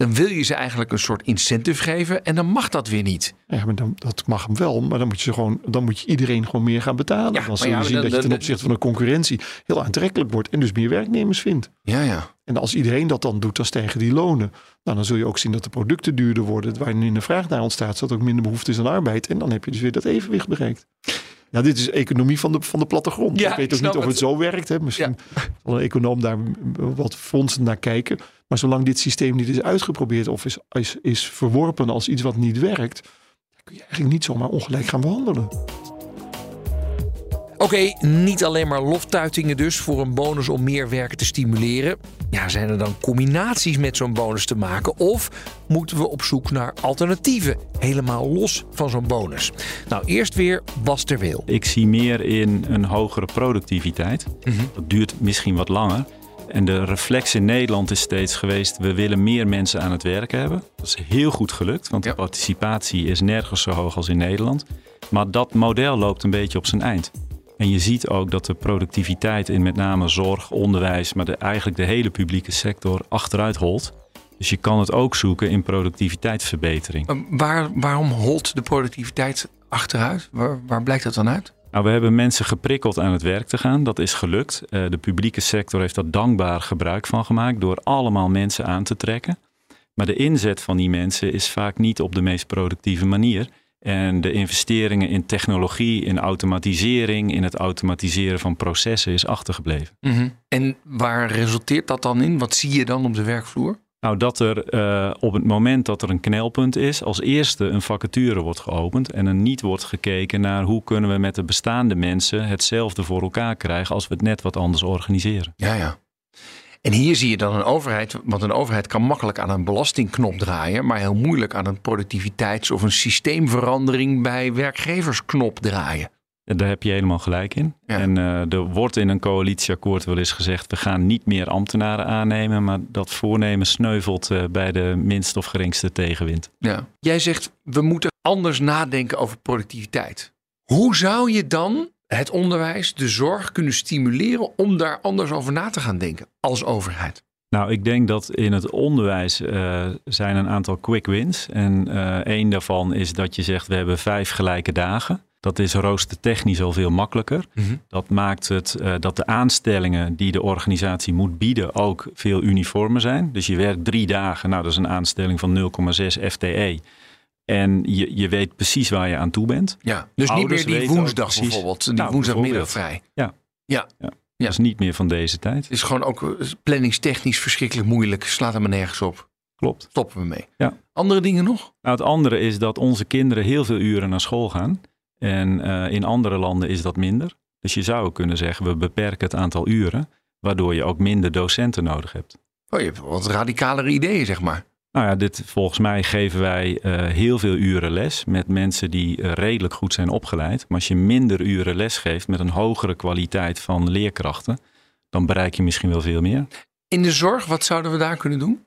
Dan wil je ze eigenlijk een soort incentive geven en dan mag dat weer niet. Ja, maar dan, dat mag hem wel. Maar dan moet je, gewoon, dan moet je iedereen gewoon meer gaan betalen. Ja, dan zul je ja, zien dan- dat je ten opzichte van de concurrentie heel aantrekkelijk wordt. En dus meer werknemers vindt. Ja, ja. En als iedereen dat dan doet, dan stijgen die lonen. Nou, dan zul je ook zien dat de producten duurder worden. Waarin de vraag naar ontstaat, zodat ook minder behoefte is aan arbeid. En dan heb je dus weer dat evenwicht bereikt. Ja, dit is economie van de, van de plattegrond. Ja, ik weet ook niet of het het. zo werkt. Hè. Misschien zal een econoom daar wat fondsen naar kijken. Maar zolang dit systeem niet is uitgeprobeerd of is, is, is verworpen als iets wat niet werkt, kun je eigenlijk niet zomaar ongelijk gaan behandelen. Oké, niet alleen maar loftuitingen dus voor een bonus om meer werken te stimuleren. Ja, zijn er dan combinaties met zo'n bonus te maken? Of moeten we op zoek naar alternatieven, helemaal los van zo'n bonus? Nou, eerst weer Bas ter Wil. Ik zie meer in een hogere productiviteit. Dat duurt misschien wat langer. En de reflex in Nederland is steeds geweest: we willen meer mensen aan het werk hebben. Dat is heel goed gelukt, want Ja. de participatie is nergens zo hoog als in Nederland. Maar dat model loopt een beetje op zijn eind. En je ziet ook dat de productiviteit in met name zorg, onderwijs, maar de, eigenlijk de hele publieke sector achteruit holt. Dus je kan het ook zoeken in productiviteitsverbetering. Eh, Waar, waarom holt de productiviteit achteruit? Waar, waar blijkt dat dan uit? Nou, we hebben mensen geprikkeld aan het werk te gaan. Dat is gelukt. Eh, de publieke sector heeft daar dankbaar gebruik van gemaakt door allemaal mensen aan te trekken. Maar de inzet van die mensen is vaak niet op de meest productieve manier. En de investeringen in technologie, in automatisering, in het automatiseren van processen is achtergebleven. En waar resulteert dat dan in? Wat zie je dan op de werkvloer? Nou, dat er eh, op het moment dat er een knelpunt is, als eerste een vacature wordt geopend en er niet wordt gekeken naar hoe kunnen we met de bestaande mensen hetzelfde voor elkaar krijgen als we het net wat anders organiseren. Ja, ja. En hier zie je dan een overheid, want een overheid kan makkelijk aan een belastingknop draaien, maar heel moeilijk aan een productiviteits- of een systeemverandering bij werkgeversknop draaien. Daar heb je helemaal gelijk in. Ja. En eh, er wordt in een coalitieakkoord wel eens gezegd: we gaan niet meer ambtenaren aannemen, maar dat voornemen sneuvelt eh, bij de minst of geringste tegenwind. Ja. Jij zegt we moeten anders nadenken over productiviteit. Hoe zou je dan het onderwijs, de zorg kunnen stimuleren om daar anders over na te gaan denken als overheid? Nou, ik denk dat in het onderwijs eh, zijn een aantal quick wins. En één daarvan is dat je zegt: we hebben vijf gelijke dagen. Dat is roostertechnisch al veel makkelijker. Dat maakt het eh, dat de aanstellingen die de organisatie moet bieden ook veel uniformer zijn. Dus je werkt drie dagen. Nou, dat is een aanstelling van 0,6 FTE. En je, je weet precies waar je aan toe bent. Ja. Dus niet meer die woensdag precies- bijvoorbeeld, die Nou, woensdagmiddag vrij. Ja. Ja. Ja. Ja. Dat is niet meer van deze tijd. Het is gewoon ook eh, planningstechnisch verschrikkelijk moeilijk. Slaat er maar nergens op. Klopt. Stoppen we mee. Ja. Andere dingen nog? Nou, het andere is dat onze kinderen heel veel uren naar school gaan. En eh, in andere landen is dat minder. Dus je zou kunnen zeggen, we beperken het aantal uren. Waardoor je ook minder docenten nodig hebt. Oh, je hebt wat radicalere ideeën, zeg maar. Nou ja, dit, volgens mij geven wij eh, heel veel uren les met mensen die eh, redelijk goed zijn opgeleid. Maar als je minder uren les geeft met een hogere kwaliteit van leerkrachten, dan bereik je misschien wel veel meer. In de zorg, wat zouden we daar kunnen doen?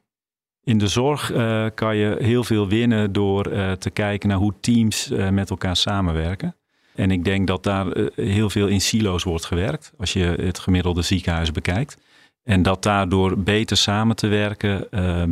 In de zorg eh, kan je heel veel winnen door eh, te kijken naar hoe teams eh, met elkaar samenwerken. En ik denk dat daar heel veel in silo's wordt gewerkt, als je het gemiddelde ziekenhuis bekijkt. En dat daardoor beter samen te werken,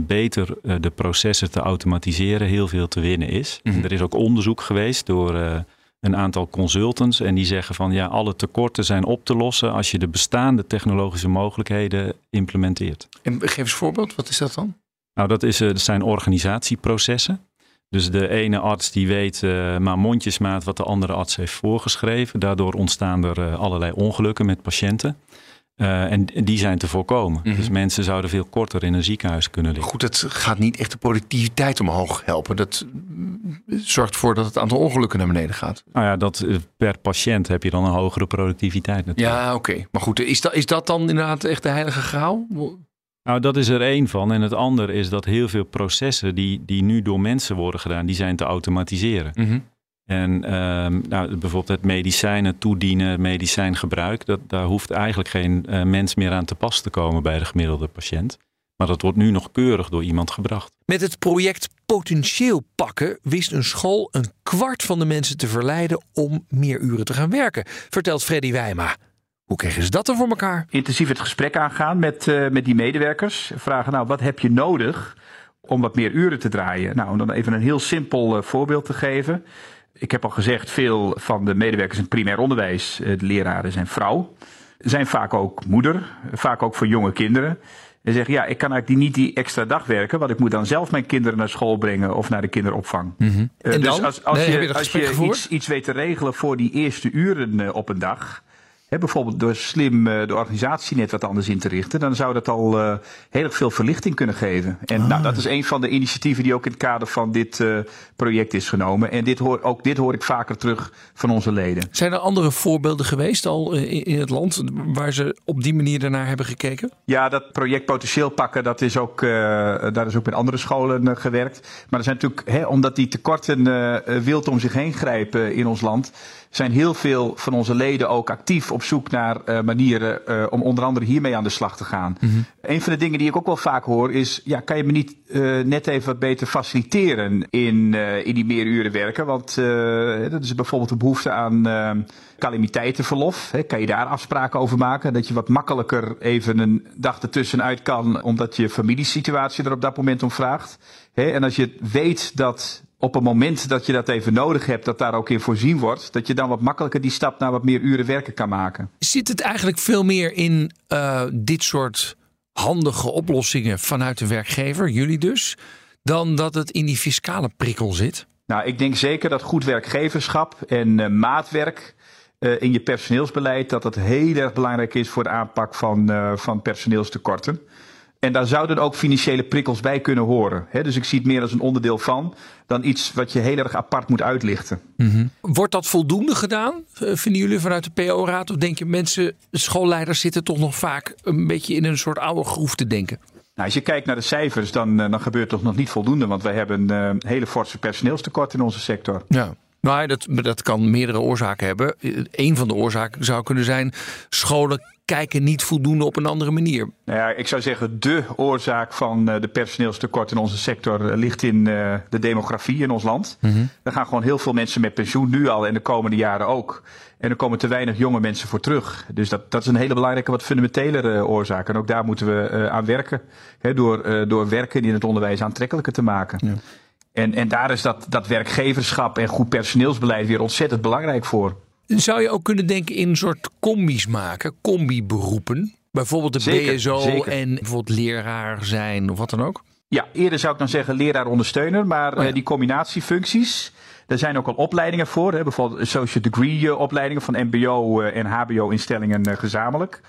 beter de processen te automatiseren, heel veel te winnen is. Mhm. En er is ook onderzoek geweest door een aantal consultants. En die zeggen van ja, alle tekorten zijn op te lossen als je de bestaande technologische mogelijkheden implementeert. En geef eens een voorbeeld, wat is dat dan? Nou, dat, is, eh, dat zijn organisatieprocessen. Dus de ene arts die weet eh, maar mondjesmaat wat de andere arts heeft voorgeschreven. Daardoor ontstaan er eh, allerlei ongelukken met patiënten. En die zijn te voorkomen. Mhm. Dus mensen zouden veel korter in een ziekenhuis kunnen liggen. Goed, dat gaat niet echt de productiviteit omhoog helpen. Dat zorgt ervoor dat het aantal ongelukken naar beneden gaat. Nou ja, dat, per patiënt heb je dan een hogere productiviteit natuurlijk. Ja, oké. Maar goed, is dat, is dat dan inderdaad echt de heilige graal? Nou, dat is er één van. En het andere is dat heel veel processen die, die nu door mensen worden gedaan, die zijn te automatiseren. Mhm. En ehm, nou, bijvoorbeeld het medicijnen toedienen, medicijngebruik, dat, daar hoeft eigenlijk geen eh, mens meer aan te pas te komen bij de gemiddelde patiënt. Maar dat wordt nu nog keurig door iemand gebracht. Met het project Potentieel Pakken wist een school een kwart van de mensen te verleiden om meer uren te gaan werken, vertelt Freddy Wijma. Hoe kregen ze dat dan voor elkaar? intensief het gesprek aangaan met, eh, met die medewerkers. Vragen, nou, wat heb je nodig om wat meer uren te draaien. Nou, om dan even een heel simpel uh, voorbeeld te geven. Ik heb al gezegd, veel van de medewerkers in het primair onderwijs, uh, de leraren zijn vrouw. Zijn vaak ook moeder, vaak ook voor jonge kinderen. En zeggen, ja, ik kan eigenlijk niet die extra dag werken, want ik moet dan zelf mijn kinderen naar school brengen of naar de kinderopvang. Mm -hmm. uh, en dus dan? als, als nee, je, je als je iets, iets weet te regelen voor die eerste uren uh, op een dag, He, bijvoorbeeld door slim uh, de organisatie net wat anders in te richten, dan zou dat al uh, heel erg veel verlichting kunnen geven. En Ah. nou, dat is een van de initiatieven die ook in het kader van dit uh, project is genomen. En dit hoor, ook dit hoor ik vaker terug van onze leden. Zijn er andere voorbeelden geweest al in, in het land waar ze op die manier daarnaar hebben gekeken? Ja, dat project potentieel pakken, dat is ook, daar is ook met andere scholen gewerkt. Maar er zijn natuurlijk, he, omdat die tekorten wild om zich heen grijpen in ons land, zijn heel veel van onze leden ook actief op zoek naar uh, manieren uh, om onder andere hiermee aan de slag te gaan. Mm -hmm. Een van de dingen die ik ook wel vaak hoor is, ja, kan je me niet uh, net even wat beter faciliteren in, in die meer uren werken? Want dat is bijvoorbeeld een behoefte aan calamiteitenverlof. Hè? Kan je daar afspraken over maken? Dat je wat makkelijker even een dag ertussenuit kan, omdat je familiesituatie er op dat moment om vraagt. Hè? En als je weet dat op het moment dat je dat even nodig hebt, dat daar ook in voorzien wordt, dat je dan wat makkelijker die stap naar wat meer uren werken kan maken. Zit het eigenlijk veel meer in uh, dit soort handige oplossingen vanuit de werkgever, jullie dus, dan dat het in die fiscale prikkel zit? Nou, ik denk zeker dat goed werkgeverschap en uh, maatwerk uh, in je personeelsbeleid, dat dat heel erg belangrijk is voor de aanpak van, van personeelstekorten. En daar zouden ook financiële prikkels bij kunnen horen. He, dus ik zie het meer als een onderdeel van dan iets wat je heel erg apart moet uitlichten. Mm -hmm. Wordt dat voldoende gedaan, vinden jullie vanuit de PO-raad? Of denk je mensen, schoolleiders zitten toch nog vaak een beetje in een soort oude groef te denken? Nou, als je kijkt naar de cijfers, dan, dan gebeurt toch nog niet voldoende. Want wij hebben een uh, hele forse personeelstekort in onze sector. Ja. Nou, dat, dat kan meerdere oorzaken hebben. Een van de oorzaken zou kunnen zijn: scholen kijken niet voldoende op een andere manier. Nou ja, ik zou zeggen, de oorzaak van de personeelstekort in onze sector ligt in de demografie in ons land. Mm -hmm. Er gaan gewoon heel veel mensen met pensioen nu al en de komende jaren ook. En er komen te weinig jonge mensen voor terug. Dus dat, dat is een hele belangrijke, wat fundamentelere oorzaak. En ook daar moeten we aan werken. Hè, door, door werken in het onderwijs aantrekkelijker te maken. Ja. En, en daar is dat, dat werkgeverschap en goed personeelsbeleid weer ontzettend belangrijk voor. Zou je ook kunnen denken in een soort combi's maken, combi-beroepen? Bijvoorbeeld de zeker, BSO zeker. en bijvoorbeeld leraar zijn of wat dan ook? Ja, eerder zou ik dan zeggen leraar-ondersteuner, maar Oh ja. uh, die combinatiefuncties, daar zijn ook al opleidingen voor. Hè, bijvoorbeeld associate degree uh, opleidingen van MBO uh, en HBO-instellingen gezamenlijk.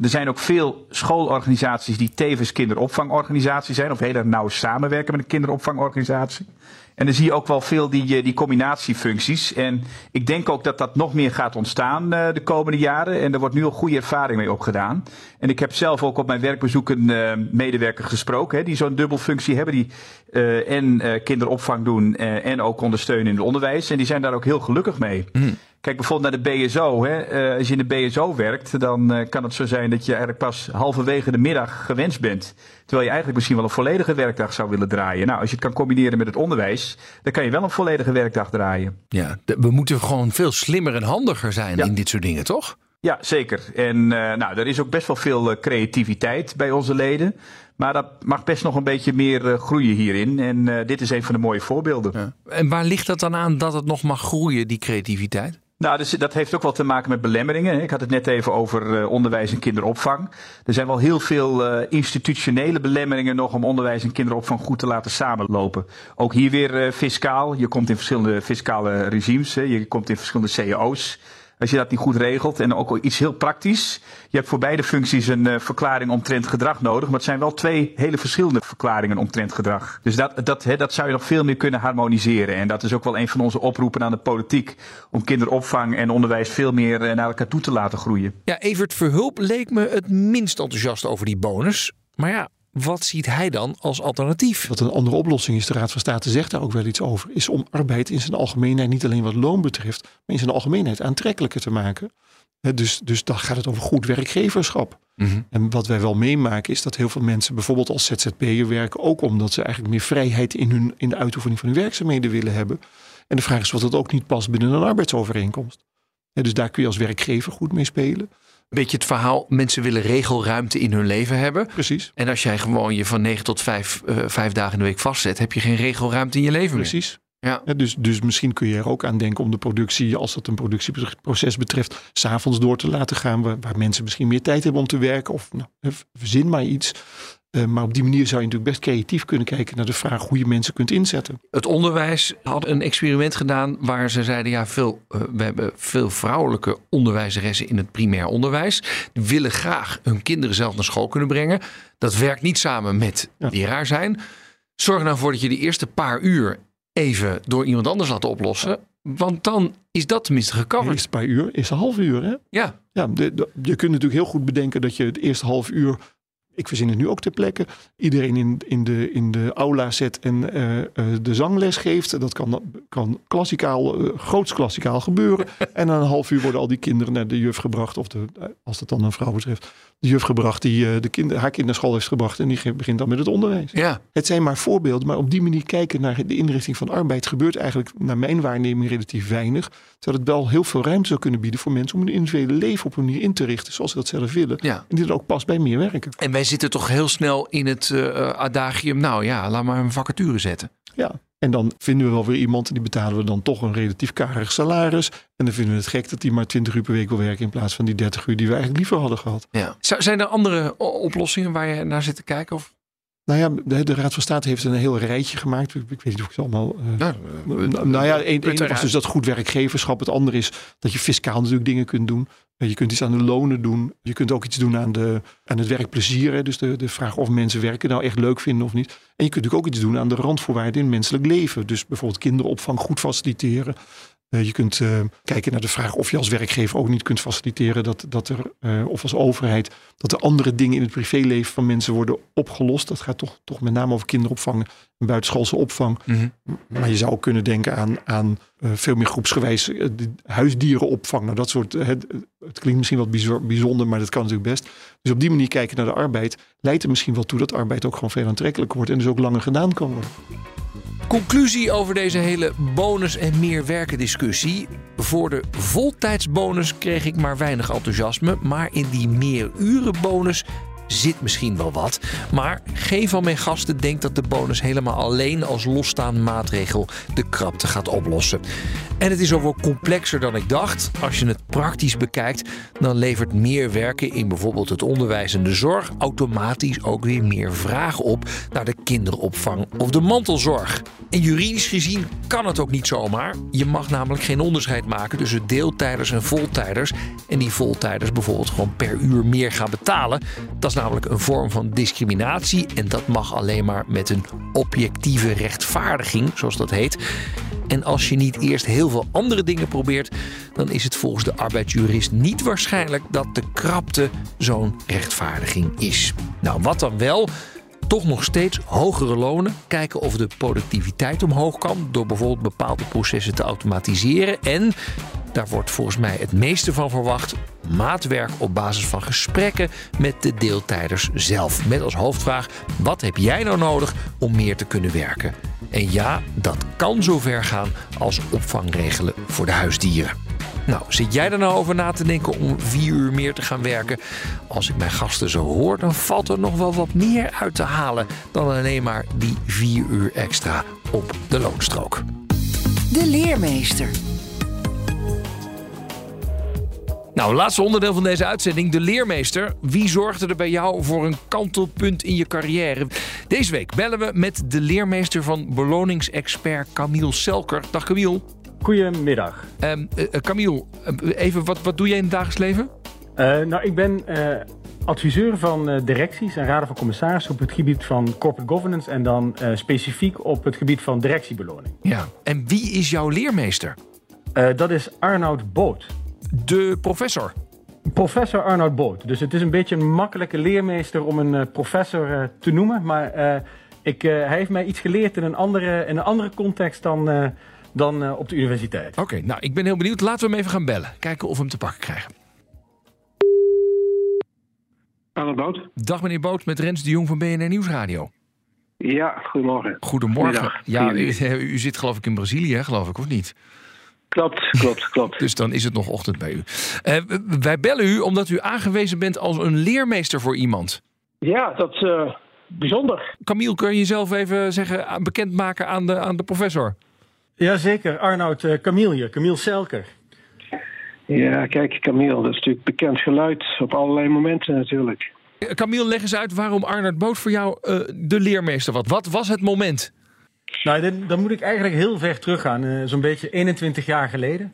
Er zijn ook veel schoolorganisaties die tevens kinderopvangorganisaties zijn, of heel erg nauw samenwerken met een kinderopvangorganisatie. En dan zie je ook wel veel die, eh, die combinatiefuncties. En ik denk ook dat dat nog meer gaat ontstaan uh, de komende jaren. En er wordt nu al goede ervaring mee opgedaan. En ik heb zelf ook op mijn werkbezoek een uh, medewerker gesproken, hè, die zo'n dubbelfunctie hebben. Die en kinderopvang doen en ook ondersteunen in het onderwijs. En die zijn daar ook heel gelukkig mee. Mm. Kijk bijvoorbeeld naar de BSO. Hè. Uh, als je in de BSO werkt, dan uh, kan het zo zijn dat je eigenlijk pas halverwege de middag gewenst bent. Terwijl je eigenlijk misschien wel een volledige werkdag zou willen draaien. Nou, als je het kan combineren met het onderwijs, dan kan je wel een volledige werkdag draaien. Ja, we moeten gewoon veel slimmer en handiger zijn Ja. in dit soort dingen, toch? Ja, zeker. En uh, nou, er is ook best wel veel creativiteit bij onze leden. Maar dat mag best nog een beetje meer groeien hierin. En dit is een van de mooie voorbeelden. Ja. En waar ligt dat dan aan dat het nog mag groeien, die creativiteit? Nou, dus dat heeft ook wel te maken met belemmeringen. Ik had het net even over uh, onderwijs en kinderopvang. Er zijn wel heel veel uh, institutionele belemmeringen nog om onderwijs en kinderopvang goed te laten samenlopen. Ook hier weer uh, fiscaal. Je komt in verschillende fiscale regimes. Je komt in verschillende cao's. Als je dat niet goed regelt. En ook iets heel praktisch. Je hebt voor beide functies een uh, verklaring omtrent gedrag nodig. Maar het zijn wel twee hele verschillende verklaringen omtrent gedrag. Dus dat, dat, hè, dat zou je nog veel meer kunnen harmoniseren. En dat is ook wel een van onze oproepen aan de politiek. Om kinderopvang en onderwijs veel meer uh, naar elkaar toe te laten groeien. Ja, Evert Verhulp leek me het minst enthousiast over die bonus. Maar ja, wat ziet hij dan als alternatief? Wat een andere oplossing is, de Raad van State zegt daar ook wel iets over, is om arbeid in zijn algemeenheid, niet alleen wat loon betreft, maar in zijn algemeenheid aantrekkelijker te maken. He, dus, dus dan gaat het over goed werkgeverschap. Mm -hmm. En wat wij wel meemaken is dat heel veel mensen bijvoorbeeld als ZZP'er werken, ook omdat ze eigenlijk meer vrijheid in, hun, in de uitoefening van hun werkzaamheden willen hebben. En de vraag is of dat ook niet past binnen een arbeidsovereenkomst. He, dus daar kun je als werkgever goed mee spelen. Beetje het verhaal, mensen willen regelruimte in hun leven hebben. Precies. En als jij gewoon je van 9 tot 5, uh, vijf dagen in de week vastzet, heb je geen regelruimte in je leven Precies. meer. Ja. Ja, dus, dus misschien kun je er ook aan denken om de productie, als dat een productieproces betreft, s'avonds door te laten gaan. Waar, waar, mensen misschien meer tijd hebben om te werken. Of nou, verzin maar iets. Uh, maar op die manier zou je natuurlijk best creatief kunnen kijken naar de vraag hoe je mensen kunt inzetten. Het onderwijs had een experiment gedaan waar ze zeiden: ja, veel, uh, we hebben veel vrouwelijke onderwijzeressen in het primair onderwijs. Die willen graag hun kinderen zelf naar school kunnen brengen. Dat werkt niet samen met ja. leraar zijn. Zorg nou voor dat je de eerste paar uur even door iemand anders laat oplossen. Want dan is dat tenminste gecoverd. De eerste paar uur is een half uur, hè? Ja. ja de, de, je kunt natuurlijk heel goed bedenken dat je het eerste half uur ik verzin het nu ook ter plekke, iedereen in, in, de, in de aula zet en uh, uh, de zangles geeft. Dat kan, kan klassikaal, uh, groots klassikaal gebeuren. en na een half uur worden al die kinderen naar de juf gebracht, of de, als dat dan een vrouw betreft, de juf gebracht die de kinder, haar kind naar school heeft gebracht en die begint dan met het onderwijs. Ja. Het zijn maar voorbeelden, maar op die manier kijken naar de inrichting van arbeid gebeurt eigenlijk naar mijn waarneming relatief weinig. Terwijl het wel heel veel ruimte zou kunnen bieden voor mensen om hun individuele leven op een manier in te richten zoals ze dat zelf willen. Ja. En die dan ook past bij meer werken. En wij zitten toch heel snel in het uh, adagium, nou ja, laat maar een vacature zetten. Ja, en dan vinden we wel weer iemand en die betalen we dan toch een relatief karig salaris. En dan vinden we het gek dat die maar 20 uur per week wil werken in plaats van die 30 uur die we eigenlijk liever hadden gehad. Ja. Zijn er andere oplossingen waar je naar zit te kijken? Of? Nou ja, de, de, Raad van State heeft een heel rijtje gemaakt. Ik, ik weet niet of ik het allemaal. Uh, nou, uh, nou ja, één was dus dat goed werkgeverschap. Het andere is dat je fiscaal natuurlijk dingen kunt doen. Je kunt iets aan de lonen doen. Je kunt ook iets doen aan, de, aan het werkplezier. Hè. Dus de, de vraag of mensen werken nou echt leuk vinden of niet. En je kunt natuurlijk ook iets doen aan de randvoorwaarden in menselijk leven. Dus bijvoorbeeld kinderopvang goed faciliteren. Uh, je kunt uh, kijken naar de vraag of je als werkgever ook niet kunt faciliteren dat, dat er, uh, of als overheid, dat er andere dingen in het privéleven van mensen worden opgelost. Dat gaat toch, toch met name over kinderopvang buitenschoolse opvang. Mhm. Mm -hmm. Maar je zou ook kunnen denken aan, aan veel meer groepsgewijs huisdierenopvang. Nou, dat soort, het, het klinkt misschien wat bijzonder, maar dat kan natuurlijk best. Dus op die manier kijken naar de arbeid leidt er misschien wel toe dat arbeid ook gewoon veel aantrekkelijker wordt en dus ook langer gedaan kan worden. Conclusie over deze hele bonus en meer werken discussie. Voor de voltijdsbonus kreeg ik maar weinig enthousiasme, maar in die meer uren bonus zit misschien wel wat. Maar geen van mijn gasten denkt dat de bonus helemaal alleen als losstaande maatregel de krapte gaat oplossen. En het is ook wel complexer dan ik dacht. Als je het praktisch bekijkt, dan levert meer werken in bijvoorbeeld het onderwijs en de zorg automatisch ook weer meer vragen op naar de kinderopvang of de mantelzorg. En juridisch gezien kan het ook niet zomaar. Je mag namelijk geen onderscheid maken tussen deeltijders en voltijders. En die voltijders bijvoorbeeld gewoon per uur meer gaan betalen. Dat is namelijk een vorm van discriminatie. En dat mag alleen maar met een objectieve rechtvaardiging, zoals dat heet. En als je niet eerst heel veel andere dingen probeert, dan is het volgens de arbeidsjurist niet waarschijnlijk dat de krapte zo'n rechtvaardiging is. Nou, wat dan wel? Toch nog steeds hogere lonen. Kijken of de productiviteit omhoog kan door bijvoorbeeld bepaalde processen te automatiseren. En daar wordt volgens mij het meeste van verwacht. Maatwerk op basis van gesprekken met de deeltijders zelf. Met als hoofdvraag: wat heb jij nou nodig om meer te kunnen werken? En ja, dat kan zover gaan als opvangregelen voor de huisdieren. Nou, zit jij er nou over na te denken om vier uur meer te gaan werken? Als ik mijn gasten zo hoor, dan valt er nog wel wat meer uit te halen dan alleen maar die vier uur extra op de loonstrook. De leermeester. Nou, laatste onderdeel van deze uitzending, de leermeester. Wie zorgde er bij jou voor een kantelpunt in je carrière? Deze week bellen we met de leermeester van beloningsexpert Camille Selker. Dag Camille. Goedemiddag. Um, uh, Camille, even, wat, wat doe jij in het dagelijks leven? Nou, ik ben adviseur van directies en raden van commissarissen op het gebied van corporate governance en dan specifiek op het gebied van directiebeloning. Ja, en wie is jouw leermeester? dat is Arnoud Boot. De professor? Professor Arnoud Boot. Dus het is een beetje een makkelijke leermeester om een professor te noemen, maar ik, hij heeft mij iets geleerd in een andere, in een andere context dan dan uh, op de universiteit. Oké, okay, nou, ik ben heel benieuwd. Laten we hem even gaan bellen. Kijken of we hem te pakken krijgen. Arnold Boot. Dag meneer Boot, met Rens de Jong van BNR Nieuwsradio. Ja, goedemorgen. Goedemorgen. Ja, u, u, zit geloof ik in Brazilië, geloof ik, of niet? Klopt, klopt, klopt. Dus dan is het nog ochtend bij u. Uh, wij bellen u omdat u aangewezen bent als een leermeester voor iemand. Ja, dat is uh, bijzonder. Camille, kun je jezelf even zeggen, bekendmaken aan de, aan de professor? Jazeker, Arnoud uh, Camille, Camille Selker. Ja, kijk, Camille, dat is natuurlijk bekend geluid op allerlei momenten natuurlijk. Camille, leg eens uit waarom Arnoud Boot voor jou uh, de leermeester was. Wat was het moment? Nou, dan, dan moet ik eigenlijk heel ver teruggaan. Uh, Zo'n beetje 21 jaar geleden.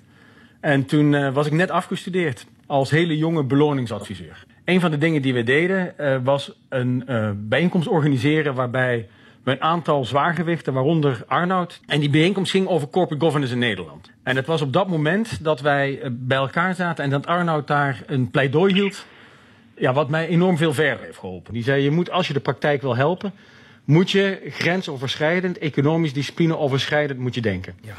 En toen uh, was ik net afgestudeerd als hele jonge beloningsadviseur. Een van de dingen die we deden was een bijeenkomst organiseren waarbij een aantal zwaargewichten, waaronder Arnoud. En die bijeenkomst ging over corporate governance in Nederland. En het was op dat moment dat wij bij elkaar zaten en dat Arnoud daar een pleidooi hield. Ja, wat mij enorm veel verder heeft geholpen. Die zei, je moet als je de praktijk wil helpen, moet je grensoverschrijdend, economisch discipline overschrijdend moet je denken. Ja.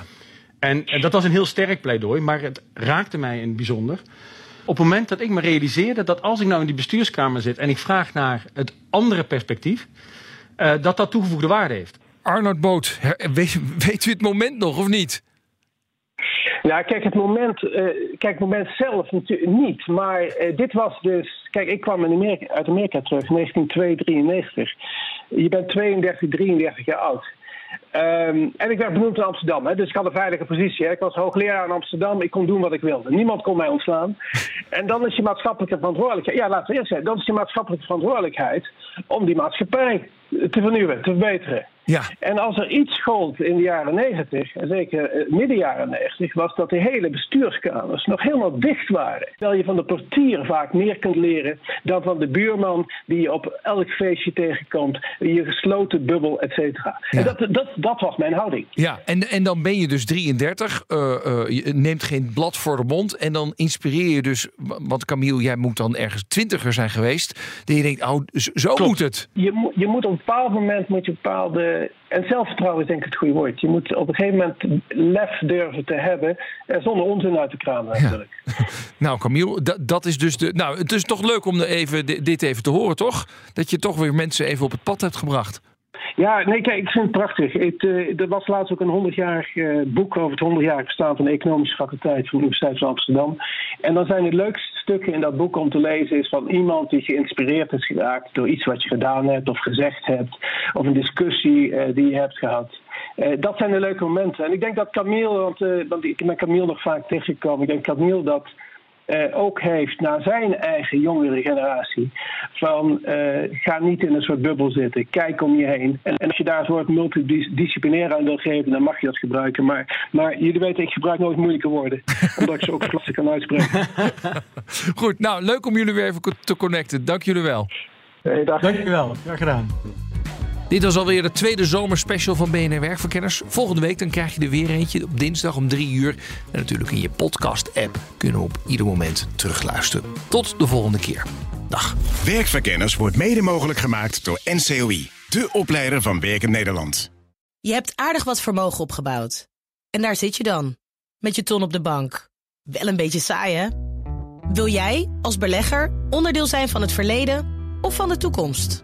En, en dat was een heel sterk pleidooi, maar het raakte mij in het bijzonder. Op het moment dat ik me realiseerde dat als ik nou in die bestuurskamer zit en ik vraag naar het andere perspectief, uh, dat dat toegevoegde waarde heeft. Arnold Boot, weet, weet, u het moment nog of niet? Ja, kijk, het moment, uh, kijk, het moment zelf natuurlijk niet. Maar uh, dit was dus. Kijk, ik kwam in Amerika, uit Amerika terug, 1993. Je bent 32, 33 jaar oud. Um, en ik werd benoemd in Amsterdam, hè, dus ik had een veilige positie. Hè. Ik was hoogleraar in Amsterdam, ik kon doen wat ik wilde. Niemand kon mij ontslaan. En dan is je maatschappelijke verantwoordelijkheid, ja, laten we eerst zeggen, dan is je maatschappelijke verantwoordelijkheid om die maatschappij te vernieuwen, te verbeteren. Ja. En als er iets gold in de jaren 90, en zeker midden jaren 90, was dat de hele bestuurskamers nog helemaal dicht waren. Terwijl je van de portier vaak meer kunt leren dan van de buurman die je op elk feestje tegenkomt, je gesloten bubbel, et cetera. Ja. En dat, dat, dat was mijn houding. Ja, en, en dan ben je dus 33, uh, uh, je neemt geen blad voor de mond en dan inspireer je dus, want Camille, jij moet dan ergens twintiger zijn geweest, dat je denkt, oh, zo Klopt. moet het. Je, je moet op een bepaald moment moet je bepaalde en zelfvertrouwen is denk ik het goede woord. Je moet op een gegeven moment lef durven te hebben. En zonder onzin uit te kramen natuurlijk. Ja. nou Camille, dat, dat is dus de... Nou, het is toch leuk om even, dit even te horen, toch? Dat je toch weer mensen even op het pad hebt gebracht. Ja, nee, kijk, ik vind het prachtig. Het, uh, er was laatst ook een 100-jarig uh, boek over het 100-jarig bestaan van de Economische Faculteit van de Universiteit van Amsterdam. En dan zijn de leukste stukken in dat boek om te lezen is van iemand die geïnspireerd is geraakt door iets wat je gedaan hebt of gezegd hebt, of een discussie uh, die je hebt gehad. Dat zijn de leuke momenten. En ik denk dat Camille, want, want ik ben Camille nog vaak tegengekomen, ik denk Camille dat uh, ook heeft naar zijn eigen jongere generatie. Van uh, ga niet in een soort bubbel zitten, kijk om je heen. En, en als je daar het woord multidisciplinair aan wil geven, dan mag je dat gebruiken. Maar, maar jullie weten, ik gebruik nooit moeilijke woorden, omdat ik ze ook klassiek kan uitspreken. Goed, nou leuk om jullie weer even te connecten. Dank jullie wel. Hey, dag. Dank je wel, graag gedaan. Dit was alweer de tweede zomerspecial van BNR Werkverkenners. Volgende week dan krijg je er weer eentje op dinsdag om drie uur. En natuurlijk in je podcast-app kunnen we op ieder moment terugluisteren. Tot de volgende keer. Dag. Werkverkenners wordt mede mogelijk gemaakt door NCOI, de opleider van Werken Nederland. Je hebt aardig wat vermogen opgebouwd. En daar zit je dan, met je ton op de bank. Wel een beetje saai, hè? Wil jij, als belegger, onderdeel zijn van het verleden of van de toekomst?